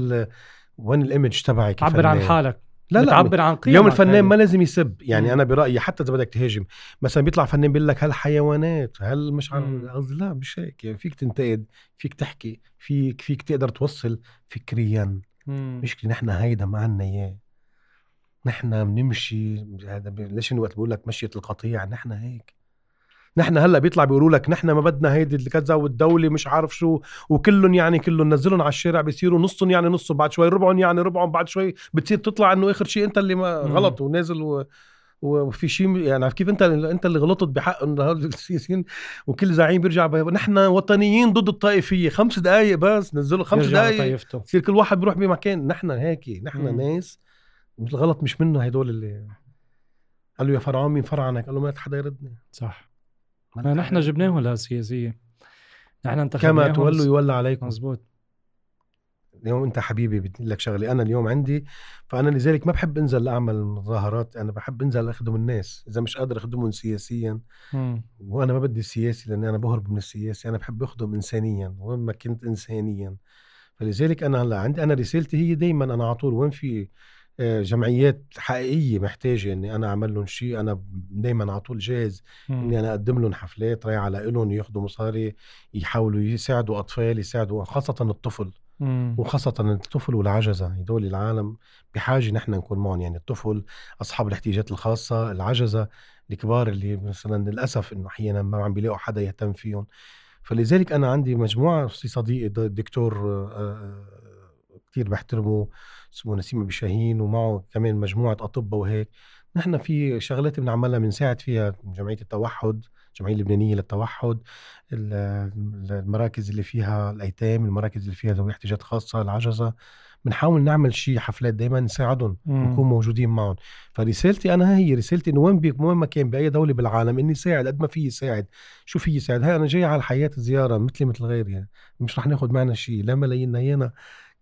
وين الإيمج تبعك تعبر عن حالك. لا لا تعبر عن قيمة اليوم الفنان ما لازم يسب يعني مم. أنا برأيي حتى إذا بدك تهاجم مثلا بيطلع فنان بيقول لك هالحيوانات هل مش قصدي؟ لا مش هيك يعني فيك تنتقد فيك تحكي فيك فيك تقدر توصل فكريا. مش نحن هيدا ما عنا إياه. نحن بنمشي هذا ليش وقت بقول لك مشية القطيع؟ نحن هيك. نحن هلا بيطلع بيقولوا لك نحن ما بدنا هيدي كذا والدولة مش عارف شو وكلهم يعني كلهم نزلهم على الشارع بيصيروا نصهم يعني نصهم بعد شوي ربعهم يعني ربعهم بعد شوي بتصير تطلع إنه آخر شيء أنت اللي ما غلط ونازل و... وفي شيء يعني كيف أنت أنت اللي غلطت بحق إنه السياسيين وكل زعيم بيرجع نحن وطنيين ضد الطائفية خمس دقائق بس نزلوا خمس دقائق يصير كل واحد بيروح بمكان نحن هيك نحن مم. ناس الغلط مش منه هدول اللي قال له يا فرعون مين فرعنك قال له ما حدا يردني. صح. نحن جبناهم للسياسيه نحن انتخبناهم كما تولوا يولى عليكم. مزبوط اليوم انت حبيبي بدي لك شغلة. أنا اليوم عندي فأنا لذلك ما بحب أنزل أعمل مظاهرات. أنا بحب أنزل أخدم الناس. إذا مش قادر أخدمهم سياسيا مم. وأنا ما بدي السياسي لأني أنا بهرب من السياسي. أنا بحب أخدم انسانيا وين ما كنت انسانيا. فلذلك أنا هلأ عندي أنا رسالتي هي دائما أنا على طول وين في جمعيات حقيقية محتاجة إني أنا أعمل لهم شيء. أنا دائما على طول جاهز إني أنا أقدم لهم حفلات رايحه لهم ياخذوا مصاري يحاولوا يساعدوا أطفال يساعدوا خاصة الطفل. مم. وخاصة الطفل والعجزة هدول العالم بحاجة نحن نكون معهم. يعني الطفل أصحاب الاحتياجات الخاصة العجزة الكبار اللي مثلا للأسف إنه أحيانا ما عم بيلاقوا حدا يهتم فيهم. فلذلك أنا عندي مجموعة في صديقي دكتور آه، آه، كتير بحترمه اسمه نسيم أبي شاهين ومعه كمان مجموعة أطباء وهيك. نحن في شغلات بنعملها بنساعد فيها جمعية التوحد الجمعيه اللبنانية للتوحد المراكز اللي فيها الأيتام المراكز اللي فيها ذوي احتياجات خاصة العجزة. بنحاول نعمل شيء حفلات دائما نساعدهم نكون موجودين معهم. فرسالتي أنا هي رسالتي إنه وين بيك وين ما كان بأي دولة بالعالم إني ساعد قد ما في ساعد شو في ساعد هاي أنا جاي على الحياة زياره مثلي مثل غيري. يعني مش رح ناخذ معنا شيء لا ملايين هينا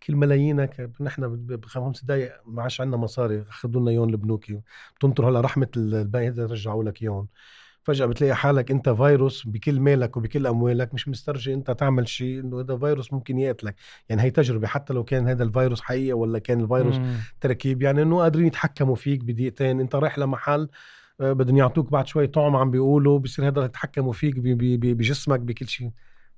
كل ملايينك نحن بخمس دقائق ما عادش عندنا مصاري خذوا لنا اياهم البنوكي بتنطر هلا رحمة البنك رجعوا لك اياهم فجأة بتلاقي حالك أنت فيروس بكل مالك وبكل أموالك مش مسترجي أنت تعمل شيء إنه هذا فيروس ممكن يقتلك. يعني هي تجربة حتى لو كان هذا الفيروس حقيقه ولا كان الفيروس مم. تركيب يعني إنه قادرين يتحكموا فيك بدقيقتين. أنت رايح لمحل آه، بدهم يعطوك بعد شوي طعم عم بيقولوا بصير هذا يتحكموا فيك بجسمك بكل شيء.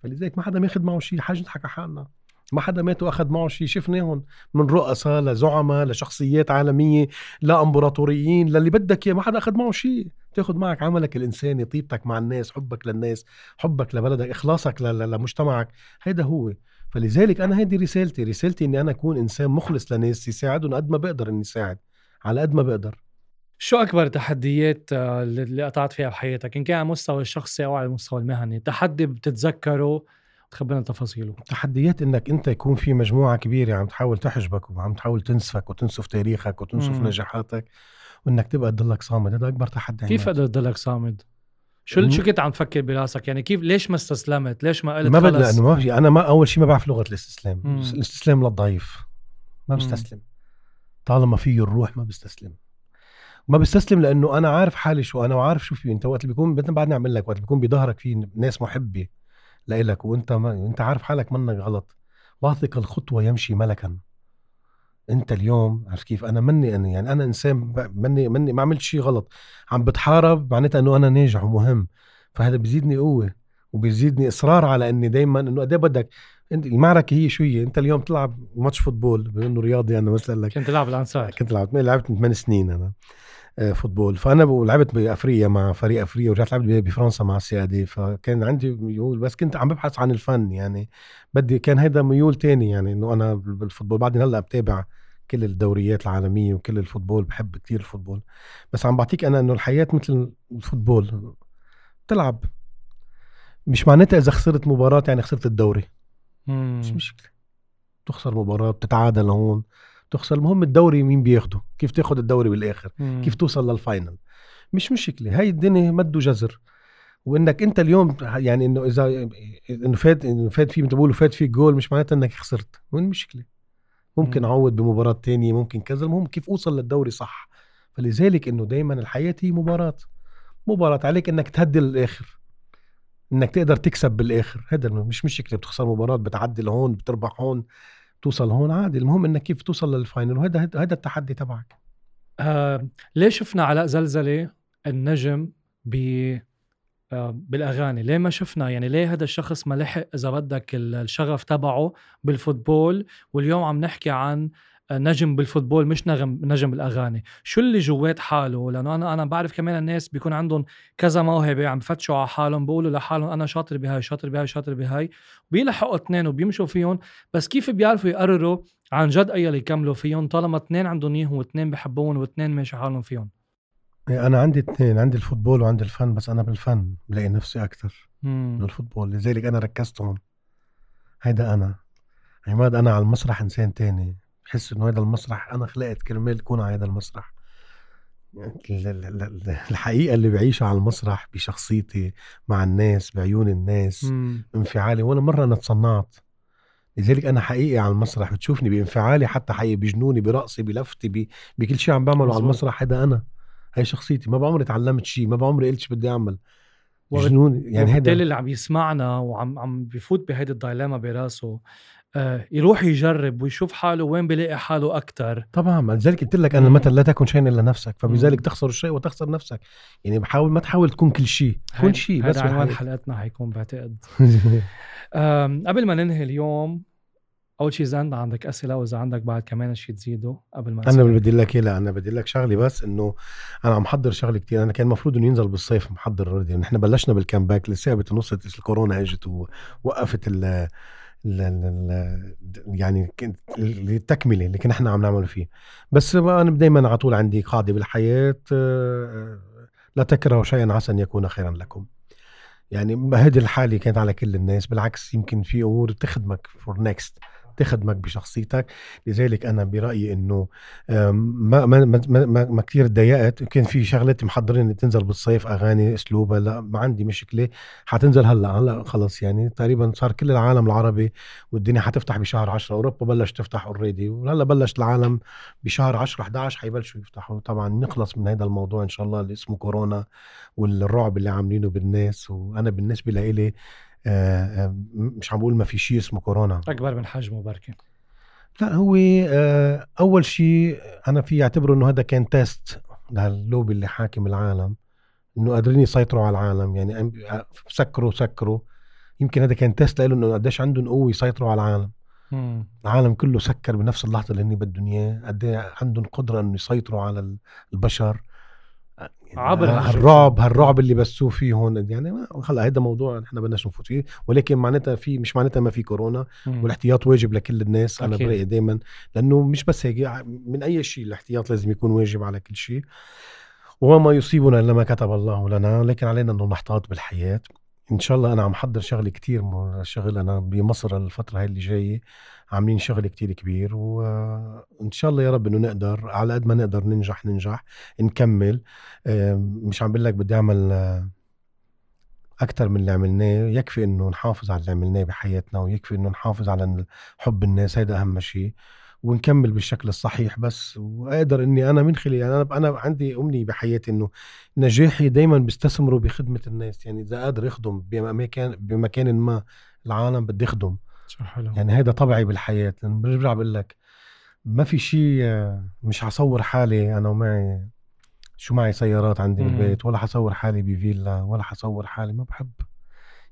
فلذلك ما حدا ماخذ معه شيء حاجة نضحك على حالنا. ما حدا مات وأخذ معه شيء شفناهم من رؤساء لزعماء لشخصيات عالمية لأمبراطوريين للي بدك إياه ما حدا أخذ معه شيء تاخذ معك عملك الإنساني طيبتك مع الناس حبك للناس حبك لبلدك إخلاصك لمجتمعك. هيدا هو. فلذلك أنا هيدي رسالتي رسالتي إني أنا أكون إنسان مخلص لناس يساعدهم قد ما بقدر إني ساعد على قد ما بقدر. شو أكبر تحديات آه، اللي قطعت فيها بحياتك؟ إن كان على المستوى الشخصي أو على المستوى المهني تحدي بتتذكره تخبرنا تفاصيله. تحديات إنك أنت يكون في مجموعة كبيرة عم تحاول تحجبك وعم تحاول تنسفك وتنسف تاريخك وتنسف مم. نجاحاتك وإنك تبقى تضلك صامد. هذا أكبر تحدي كيف قدرت تضلك صامد؟ شو شو كنت عم تفكر براسك؟ يعني كيف ليش ما استسلمت؟ ليش ما قلت ما بدي لأنه ما في أنا ما أول شيء ما بعرف لغة الاستسلام. مم. الاستسلام للضعيف. ما بستسلم. طالما فيه الروح ما بستسلم. ما بستسلم لأنه أنا عارف حالي شو أنا وعارف شو في أنت وقت اللي بيكون بعدني أعمل لك وقت اللي بيكون بظهرك في ناس محبة لإلك وأنت ما أنت عارف حالك منك غلط. واثق الخطوة يمشي ملكا. أنت اليوم عرفت كيف؟ أنا مني أنا يعني أنا إنسان مني مني ما عملت شيء غلط. عم بتحارب معناتها إنه أنا ناجح ومهم. فهذا بيزيدني قوة وبيزيدني إصرار على إني دائما إنه قد إيه بدك أنت المعركة هي شو هي أنت اليوم تلعب match football بما انه رياضي أنا مثلا لك كنت تلعب الأنصار. كنت لعبت لعبت ثمان سنين أنا. football. فأنا لعبت بأفريقيا مع فريق أفريقيا ورجعت لعبت بفرنسا مع السيادة. فكان عندي ميول بس كنت عم ببحث عن الفن يعني. بدي كان هيدا ميول تاني يعني إنه أنا بال football بعدين هلأ بتابع كل الدوريات العالمية وكل ال football بحب كثير ال football. بس عم بعطيك أنا إنه الحياة مثل ال football تلعب مش معناتها إذا خسرت مباراة يعني خسرت الدوري. مم. مش مشكلة. تخسر مباراة بتتعادل هون. تخسر المهم الدوري مين بياخده؟ كيف تاخد الدوري بالآخر؟ مم. كيف توصل لل final؟ مش مشكلة هاي الدنيا مد وجزر وإنك أنت اليوم يعني إنه إذا إنه فات إنه فات فيه مثل فات فيك جول مش معناتها إنك خسرت. وين المشكلة ممكن أعوض بمباراة تانية ممكن كذا. المهم كيف أوصل للدوري صح؟ فلذلك إنه دائما الحياة هي مباراة. مباراة عليك إنك تهدي للآخر. إنك تقدر تكسب بالآخر. هذا مش مشكلة بتخسر مباراة بتعدي لهون بتربح هون. توصل هون عادي. المهم إنك كيف توصل لل final وهذا هذا التحدي تبعك. آه ليه شفنا علاء زلزلي النجم ب آه بالأغاني؟ ليه ما شفنا؟ يعني ليه هذا الشخص ما لحق إذا بدك الشغف تبعه بال football؟ واليوم عم نحكي عن نجم بال football مش نجم نجم بالأغاني. شو اللي جوات حاله؟ لأنه أنا أنا بعرف كمان الناس بيكون عندهم كذا موهبة عم بفتشوا على حالهم بيقولوا لحالهم أنا شاطر بهاي شاطر بهاي شاطر بهاي. بيلحقوا اثنين وبيمشوا فيهم. بس كيف بيعرفوا يقرروا عن جد أي اللي يكملوا فيهم طالما اثنين عندهم إياهم واثنين بحبوهم واثنين ماشي حالهم فيهم؟ إيه، أنا عندي اثنين عندي ال football وعندي الفن بس أنا بالفن بلاقي نفسي أكثر من ال football لذلك أنا ركزت هون هيدا أنا. عماد أنا على المسرح إنسان تاني. بحس إنه هذا المسرح أنا خلقت كرمال تكون على هذا المسرح. الحقيقة اللي بعيشها على المسرح بشخصيتي مع الناس بعيون الناس مم. انفعالي. ولا مرة أنا تصنعت لذلك أنا حقيقي على المسرح بتشوفني بانفعالي حتى حقيقي بجنوني برقصي بلفتي بكل شيء عم بعمله على المسرح. هذا أنا. هاي شخصيتي. ما بعمري تعلمت شيء ما بعمري قلت شو بدي أعمل. جنوني. يعني هذا اللي عم يسمعنا وعم عم بفوت بهيدي الدايلاما براسه يروح يجرب ويشوف حاله وين بيلاقي حاله أكثر طبعا لذلك قلت لك أنا المثل لا تكن شيئا إلا نفسك فبذلك تخسر الشيء وتخسر نفسك. يعني بحاول ما تحاول تكون كل شيء كون شيء بس عنوان حلقتنا حيكون بعتقد. قبل ما ننهي اليوم أول شيء إذا عندك أسئلة واذا عندك بعد كمان شيء تزيده قبل ما أنا بدي لك لا أنا بدي لك شغلة بس إنه أنا عم محضر شغلة كثير أنا كان المفروض إنه ينزل بالصيف محضر already نحن بلشنا بال comeback لسه بتنص الكورونا إجت ووقفت ال يعني التكمله اللي كنا إحنا عم نعمل فيه. بس أنا دائما على طول عندي قاعدة بالحياة آه، لا تكرهوا شيئا عسى ان يكون خيرا لكم. يعني هذه الحالة كانت على كل الناس بالعكس يمكن في أمور تخدمك for next تخدمك بشخصيتك. لذلك أنا برأيي إنه ما ما ما, ما, ما كثير تضايقت كان في شغلات محضرين تنزل بالصيف أغاني اسلوبها لا ما عندي مشكلة. حتنزل هلأ هلأ خلص يعني. تقريبا صار كل العالم العربي والدنيا حتفتح بشهر 10 أوروبا بلش تفتح اوريدي وهلأ بلش العالم بشهر 10 11 حيبلشوا يفتحوا. طبعا نخلص من هذا الموضوع إن شاء الله اللي اسمه كورونا والرعب اللي عاملينه بالناس. وأنا بالنسبة لإلي مش عم بقول ما في شيء اسمه كورونا. أكبر من حجمه بركي. لا هو آه، أول شيء أنا في اعتبره إنه هذا كان test للوبي اللي حاكم العالم إنه قادرين يسيطروا على العالم. يعني سكروا سكروا. يمكن هذا كان test له إنه قديش عندهم قوة يسيطروا على العالم. مم. العالم كله سكر بنفس اللحظة اللي هن بدهم إياه. قد إيه عندهم قدرة إنه يسيطروا على البشر. عبر هالرعب هالرعب اللي بسوه فيه هون يعني هلا هذا موضوع نحن بدناش نفوت فيه ولكن معناتها في مش معناتها ما في كورونا مم. والاحتياط واجب لكل الناس أنا أكيد. برأيي دائما لأنه مش بس هيك من أي شيء الاحتياط لازم يكون واجب على كل شيء وما يصيبنا إلا ما كتب الله لنا لكن علينا انه نحتاط بالحياة إن شاء الله أنا عم حضر شغلة كتير شغل أنا بمصر الفترة هاي اللي جاية عاملين شغل كتير كبير وان شاء الله يا رب إنه نقدر على قد ما نقدر ننجح ننجح نكمل. مش عم بقول لك بدي أعمل أكثر من اللي عملناه يكفي إنه نحافظ على اللي عملناه بحياتنا ويكفي إنه نحافظ على حب الناس هذا أهم شيء ونكمل بالشكل الصحيح بس واقدر إني أنا من خلال أنا أنا عندي أمنية بحياتي إنه نجاحي دائما بيستثمروا بخدمة الناس يعني إذا قادر اخدم بمكان بمكان ما العالم بدي اخدم حلو. يعني هذا طبعي بالحياة لأنه برجع بقول لك ما في شيء مش حصور حالي أنا ومعي شو معي سيارات عندي مم. بالبيت ولا حصور حالي بفيلا ولا حصور حالي ما بحب.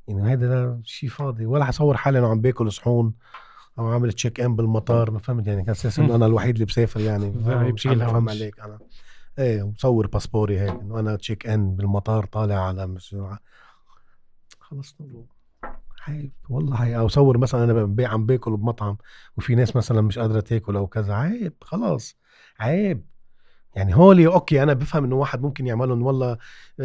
يعني هذا شيء فاضي ولا حصور حالي انه عم باكل صحون. أو عامل check in بالمطار ما فهمت يعني كان أساس إنه أنا الوحيد اللي بسافر يعني lounge. عليك أنا إيه ومصور باسبوري هيك إنه أنا check in بالمطار طالع على مسرعة. خلص. عيب والله عيب أو صور مثلا أنا ببيع عم باكل بمطعم وفي ناس مثلا مش قادرة تاكل أو كذا عيب خلاص عيب يعني هولي okay أنا بفهم إنه واحد ممكن يعملهم والله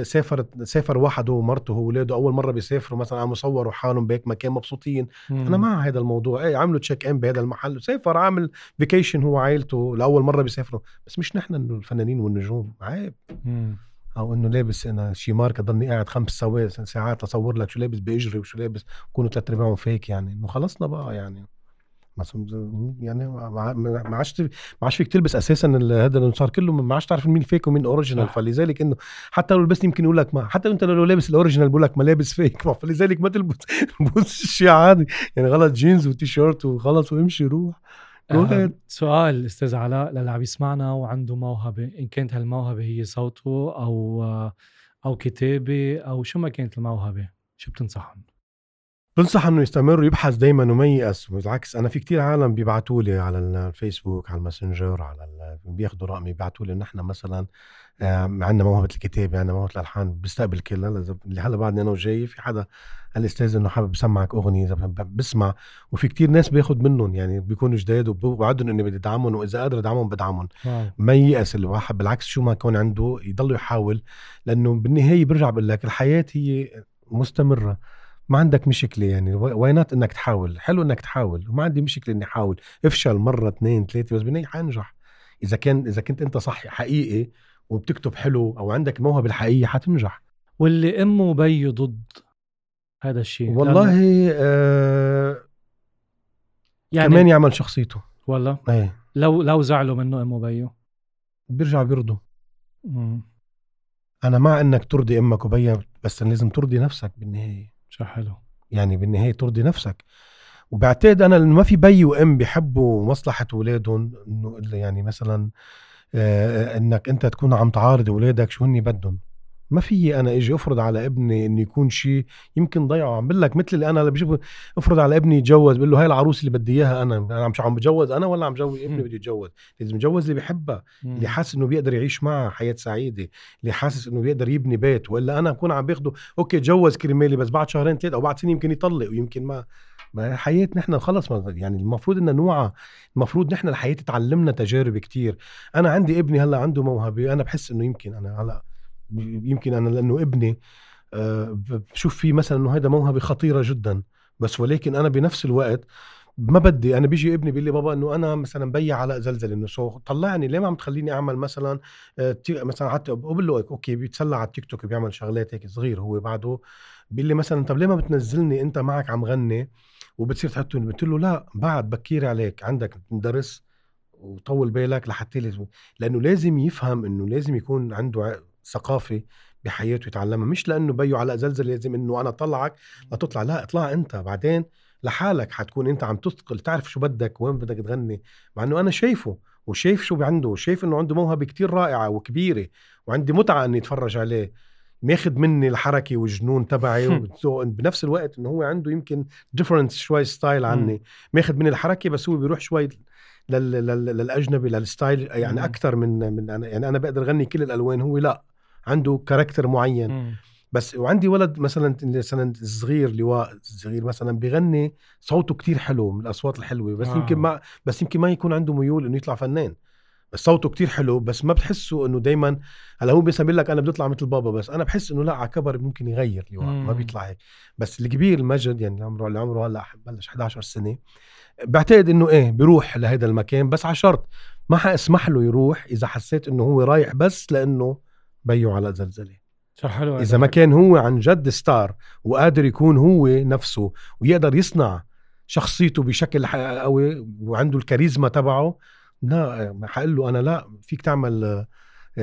سافر سافر واحد هو ومرته واولاده أول مرة بيسافروا مثلا عم يصوروا حالهم بهيك مكان مبسوطين. أنا مع هذا الموضوع. إيه عملوا check in بهذا المحل سافر عامل vacation هو وعائلته لأول مرة بيسافروا. بس مش نحن الفنانين والنجوم. عيب. مم. أو إنه لابس أنا شي ماركة ضلني قاعد خمس ساعات أصور لك شو لابس باجري وشو لابس كونوا ثلاث ارباعهم fake يعني. إنه خلصنا بقى يعني. يعني ما عادش ما عادش فيك تلبس أساسا هذا اللي صار كله ما عادش تعرف مين fake ومين original. فلذلك إنه حتى لو لبست يمكن يقول لك ما حتى أنت لو لابس ال original بقول لك ما لابس fake ما فلذلك ما تلبس تلبس شيء عادي يعني غلط جينز وتي شيرت وخلص وامشي روح ahead. سؤال أستاذ علاء للي عم يسمعنا وعنده موهبة إن كانت هالموهبة هي صوته أو أو كتابة أو شو ما كانت الموهبة شو بتنصحهم؟ بنصح إنه يستمر يبحث دائما وما ييأس بالعكس أنا في كتير عالم بيبعتوا لي على الفيسبوك على الماسنجر على بياخذوا رقمي بيبعتوا لي نحن مثلا عندنا موهبة الكتابة عندنا موهبة الألحان بستقبل كل اللي هلا بعدني أنا وجاي في حدا قال لي أستاذ إنه حابب يسمعك أغنية بسمع. وفي كتير ناس باخذ منهم يعني بيكونوا جداد وبوعدهم إني بدي ادعمهم وإذا قادر أدعمهم بدعمهم. ما ييأس الواحد بالعكس شو ما يكون عنده يضل يحاول لأنه بالنهاية برجع بقول لك الحياة هي مستمرة. ما عندك مشكلة يعني. وينات إنك تحاول؟ حلو إنك تحاول. وما عندي مشكلة إني أحاول. افشل مرة اثنين ثلاثة بس بالنهايه حنجح. إذا كان إذا كنت أنت صح حقيقي وبتكتب حلو أو عندك الموهبه الحقيقية حتنجح. واللي أمه وبيه ضد هذا الشيء. والله لأنه- آه يعني كمان يعمل شخصيته. والله؟ إيه. لو لو زعلوا منه أمه وبيه بيرجع بيرضوا. أنا مع إنك ترضي أمك وبيك بس لازم ترضي نفسك بالنهاية. شو حلو. يعني بالنهاية ترضي نفسك. وبعتقد أنا ما في بي وإم بيحبوا مصلحة اولادهم إنه يعني مثلا آه إنك أنت تكون عم تعارض اولادك شو هني بدهم. ما في أنا إجي أفرض على ابني إنه يكون شيء يمكن ضيعه. عم بقول لك مثل اللي أنا اللي بجيب أفرض على ابني يتجوز بقول له هاي العروس اللي بدي إياها أنا أنا مش عم بتجوز أنا ولا عم جوز ابني. بده يتجوز. لازم يتجوز اللي بيحبها مم. اللي حاسس إنه بيقدر يعيش معها حياة سعيدة اللي حاسس إنه بيقدر يبني بيت. ولا أنا أكون عم باخده أوكي تجوز كرمالي بس بعد شهرين ثلاثة أو بعد سنة يمكن يطلق ويمكن ما ما حياة نحن خلص. ما يعني المفروض ان نوعى المفروض نحن الحياة تعلمنا تجارب كتير. أنا عندي ابني هلأ عنده موهبة أنا بحس إنه يمكن أنا هلأ يمكن أنا لأنه ابني آه، بشوف فيه مثلا إنه هذا موهبة خطيرة جدا. بس ولكن أنا بنفس الوقت ما بدي أنا بيجي ابني بيقول لي بابا إنه أنا مثلا بيي علاء زلزلي إنه so طلعني ليه ما عم تخليني أعمل مثلا آه، مثلا حتى بقول له okay بيتسلى على التيك توك بيعمل شغلات هيك صغير هو بعده. بيقول لي مثلا طب ليه ما بتنزلني أنت معك عم غني؟ وبتصير تحطني قلت له لا بعد بكير عليك عندك درس وطول بالك لحتى لي لأنه لازم يفهم إنه لازم يكون عنده ثقافه بحياته يتعلمها مش لأنه بيو علاء زلزلي لازم إنه أنا أطلعك لتطلع لا اطلع أنت بعدين لحالك حتكون أنت عم تثقل تعرف شو بدك وين بدك تغني مع إنه أنا شايفه وشايف شو عنده وشايف إنه عنده موهبة كتير رائعة وكبيرة وعندي متعة إني أتفرج عليه ماخذ مني الحركة والجنون تبعي وبنفس الوقت إنه هو عنده يمكن different شوي style عني ماخذ مني الحركة بس هو بيروح شوي لل... لل... للأجنبي لل style يعني أكثر من من يعني أنا بقدر أغني كل الألوان هو لأ. عنده character معين. بس وعندي ولد مثلا مثلا صغير لواء صغير مثلا بيغني صوته كتير حلو من الأصوات الحلوة بس آه. يمكن ما بس يمكن ما يكون عنده ميول إنه يطلع فنان بس صوته كتير حلو بس ما بتحسه إنه دايما هلا هو بيسمي لك أنا بدي اطلع مثل بابا بس أنا بحس إنه لا على كبر ممكن يغير لواء ما بيطلع هيك بس الكبير المجد يعني عمره اللي عمره هلأ بلش 11 سنة بعتقد إنه إيه بيروح لهذا المكان بس على شرط ما حاسمح له يروح إذا حسيت إنه هو رايح بس لإنه بيو على زلزلة. حلو إذا ما كان هو عن جد ستار وقادر يكون هو نفسه ويقدر يصنع شخصيته بشكل قوي وعنده الكاريزما تبعه لا حقول له أنا لا فيك تعمل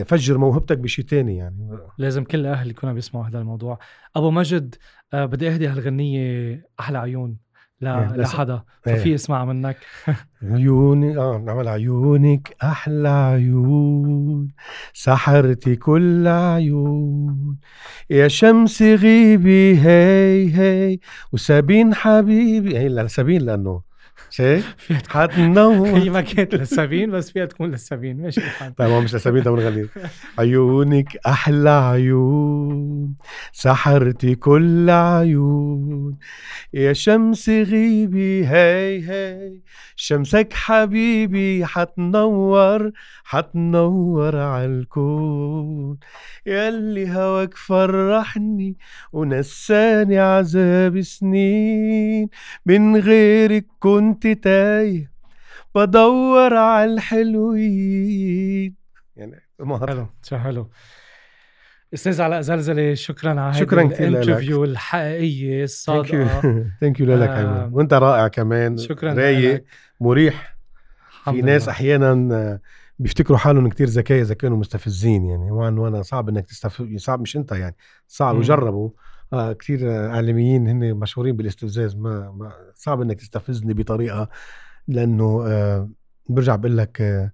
فجر موهبتك بشيء تاني يعني. لازم كل الاهل يكونوا بيسمعوا هذا الموضوع. أبو مجد آه، بدي أهدي هالغنية أحلى عيون. لا إيه لحدا إيه. ففي اسمع منك. عيوني آه نعمل عيونك أحلى عيون. سحرتي كل عيون. يا شمس غيبي هي هي. وسابين حبيبي. هي لا سابين لأنه شايف؟ حتنور هي ما كانت للسابين بس فيها تكون للسابين ماشي طيب هو مش للسابين طب نغني عيونك أحلى عيون سحرتي كل عيون. يا شمس غيبي هي هي شمسك حبيبي حتنور حتنور عالكون ياللي هواك فرحني ونساني عذاب سنين. من غيرك كنت تايه بدور على الحلوين. يعني حلو شو حلو. أستاذ علاء زلزلي شكرا على شكرا كثير ال interview الحقيقية الصادقة. thank you لك آه وأنت رائع كمان شكرا رايق مريح. في ناس أحيانا بيفتكروا حالهم كتير ذكاء إذا كانوا مستفزين يعني. وأنا صعب إنك تستفز صعب مش أنت يعني صعب. وجربوا. آه كثير اعلاميين هن مشهورين بالاستفزاز. ما, ما صعب إنك تستفزني بطريقة لأنه آه برجع بقول لك آه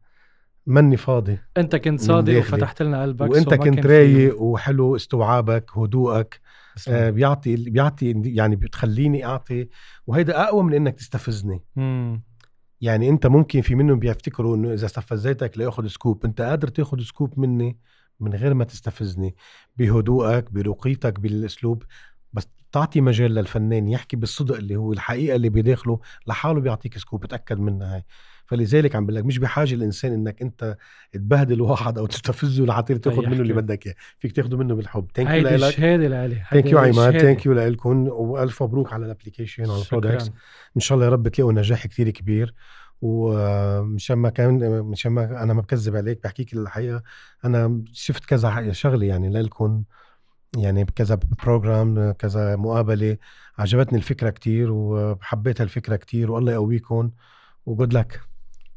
مني فاضي. انت كنت صادق وفتحت لنا قلبك وانت كنت رايق وحلو استيعابك هدوءك آه بيعطي بيعطي يعني بتخليني أعطي وهيدا أقوى من إنك تستفزني. مم. يعني أنت ممكن في منهم بيفتكروا إنه إذا استفزيتك ليأخذ scoop. أنت قادر تأخذ scoop مني من غير ما تستفزني. بهدوءك برقيتك بالأسلوب. بس تعطي مجال للفنان يحكي بالصدق اللي هو الحقيقة اللي بداخله لحاله بيعطيك scoop اتاكد منها هاي. فلذلك عم بقول لك مش بحاجة الإنسان إنك أنت تبهدل واحد أو تستفزه لحتى تاخذ منه اللي بدك إياه. فيك تاخذه منه بالحب. thank you لك الشهاده لإلي. thank you عماد. thank you لكم وألف مبروك على ال application وعلى ال products إن شاء الله يا رب تلاقوا نجاح كثير كبير. ومشان ما كان مشان ما أنا ما بكذب عليك بحكيك الحقيقة أنا شفت كذا شغلة يعني لكم يعني كذا program كذا مقابلة. عجبتني الفكرة كتير وحبيت هالفكره كتير. والله يقويكم وجود لك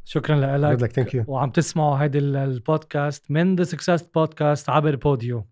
شكرا لك. وعم تسمعوا هيدي البودكاست من The Success Podcast عبر Podeo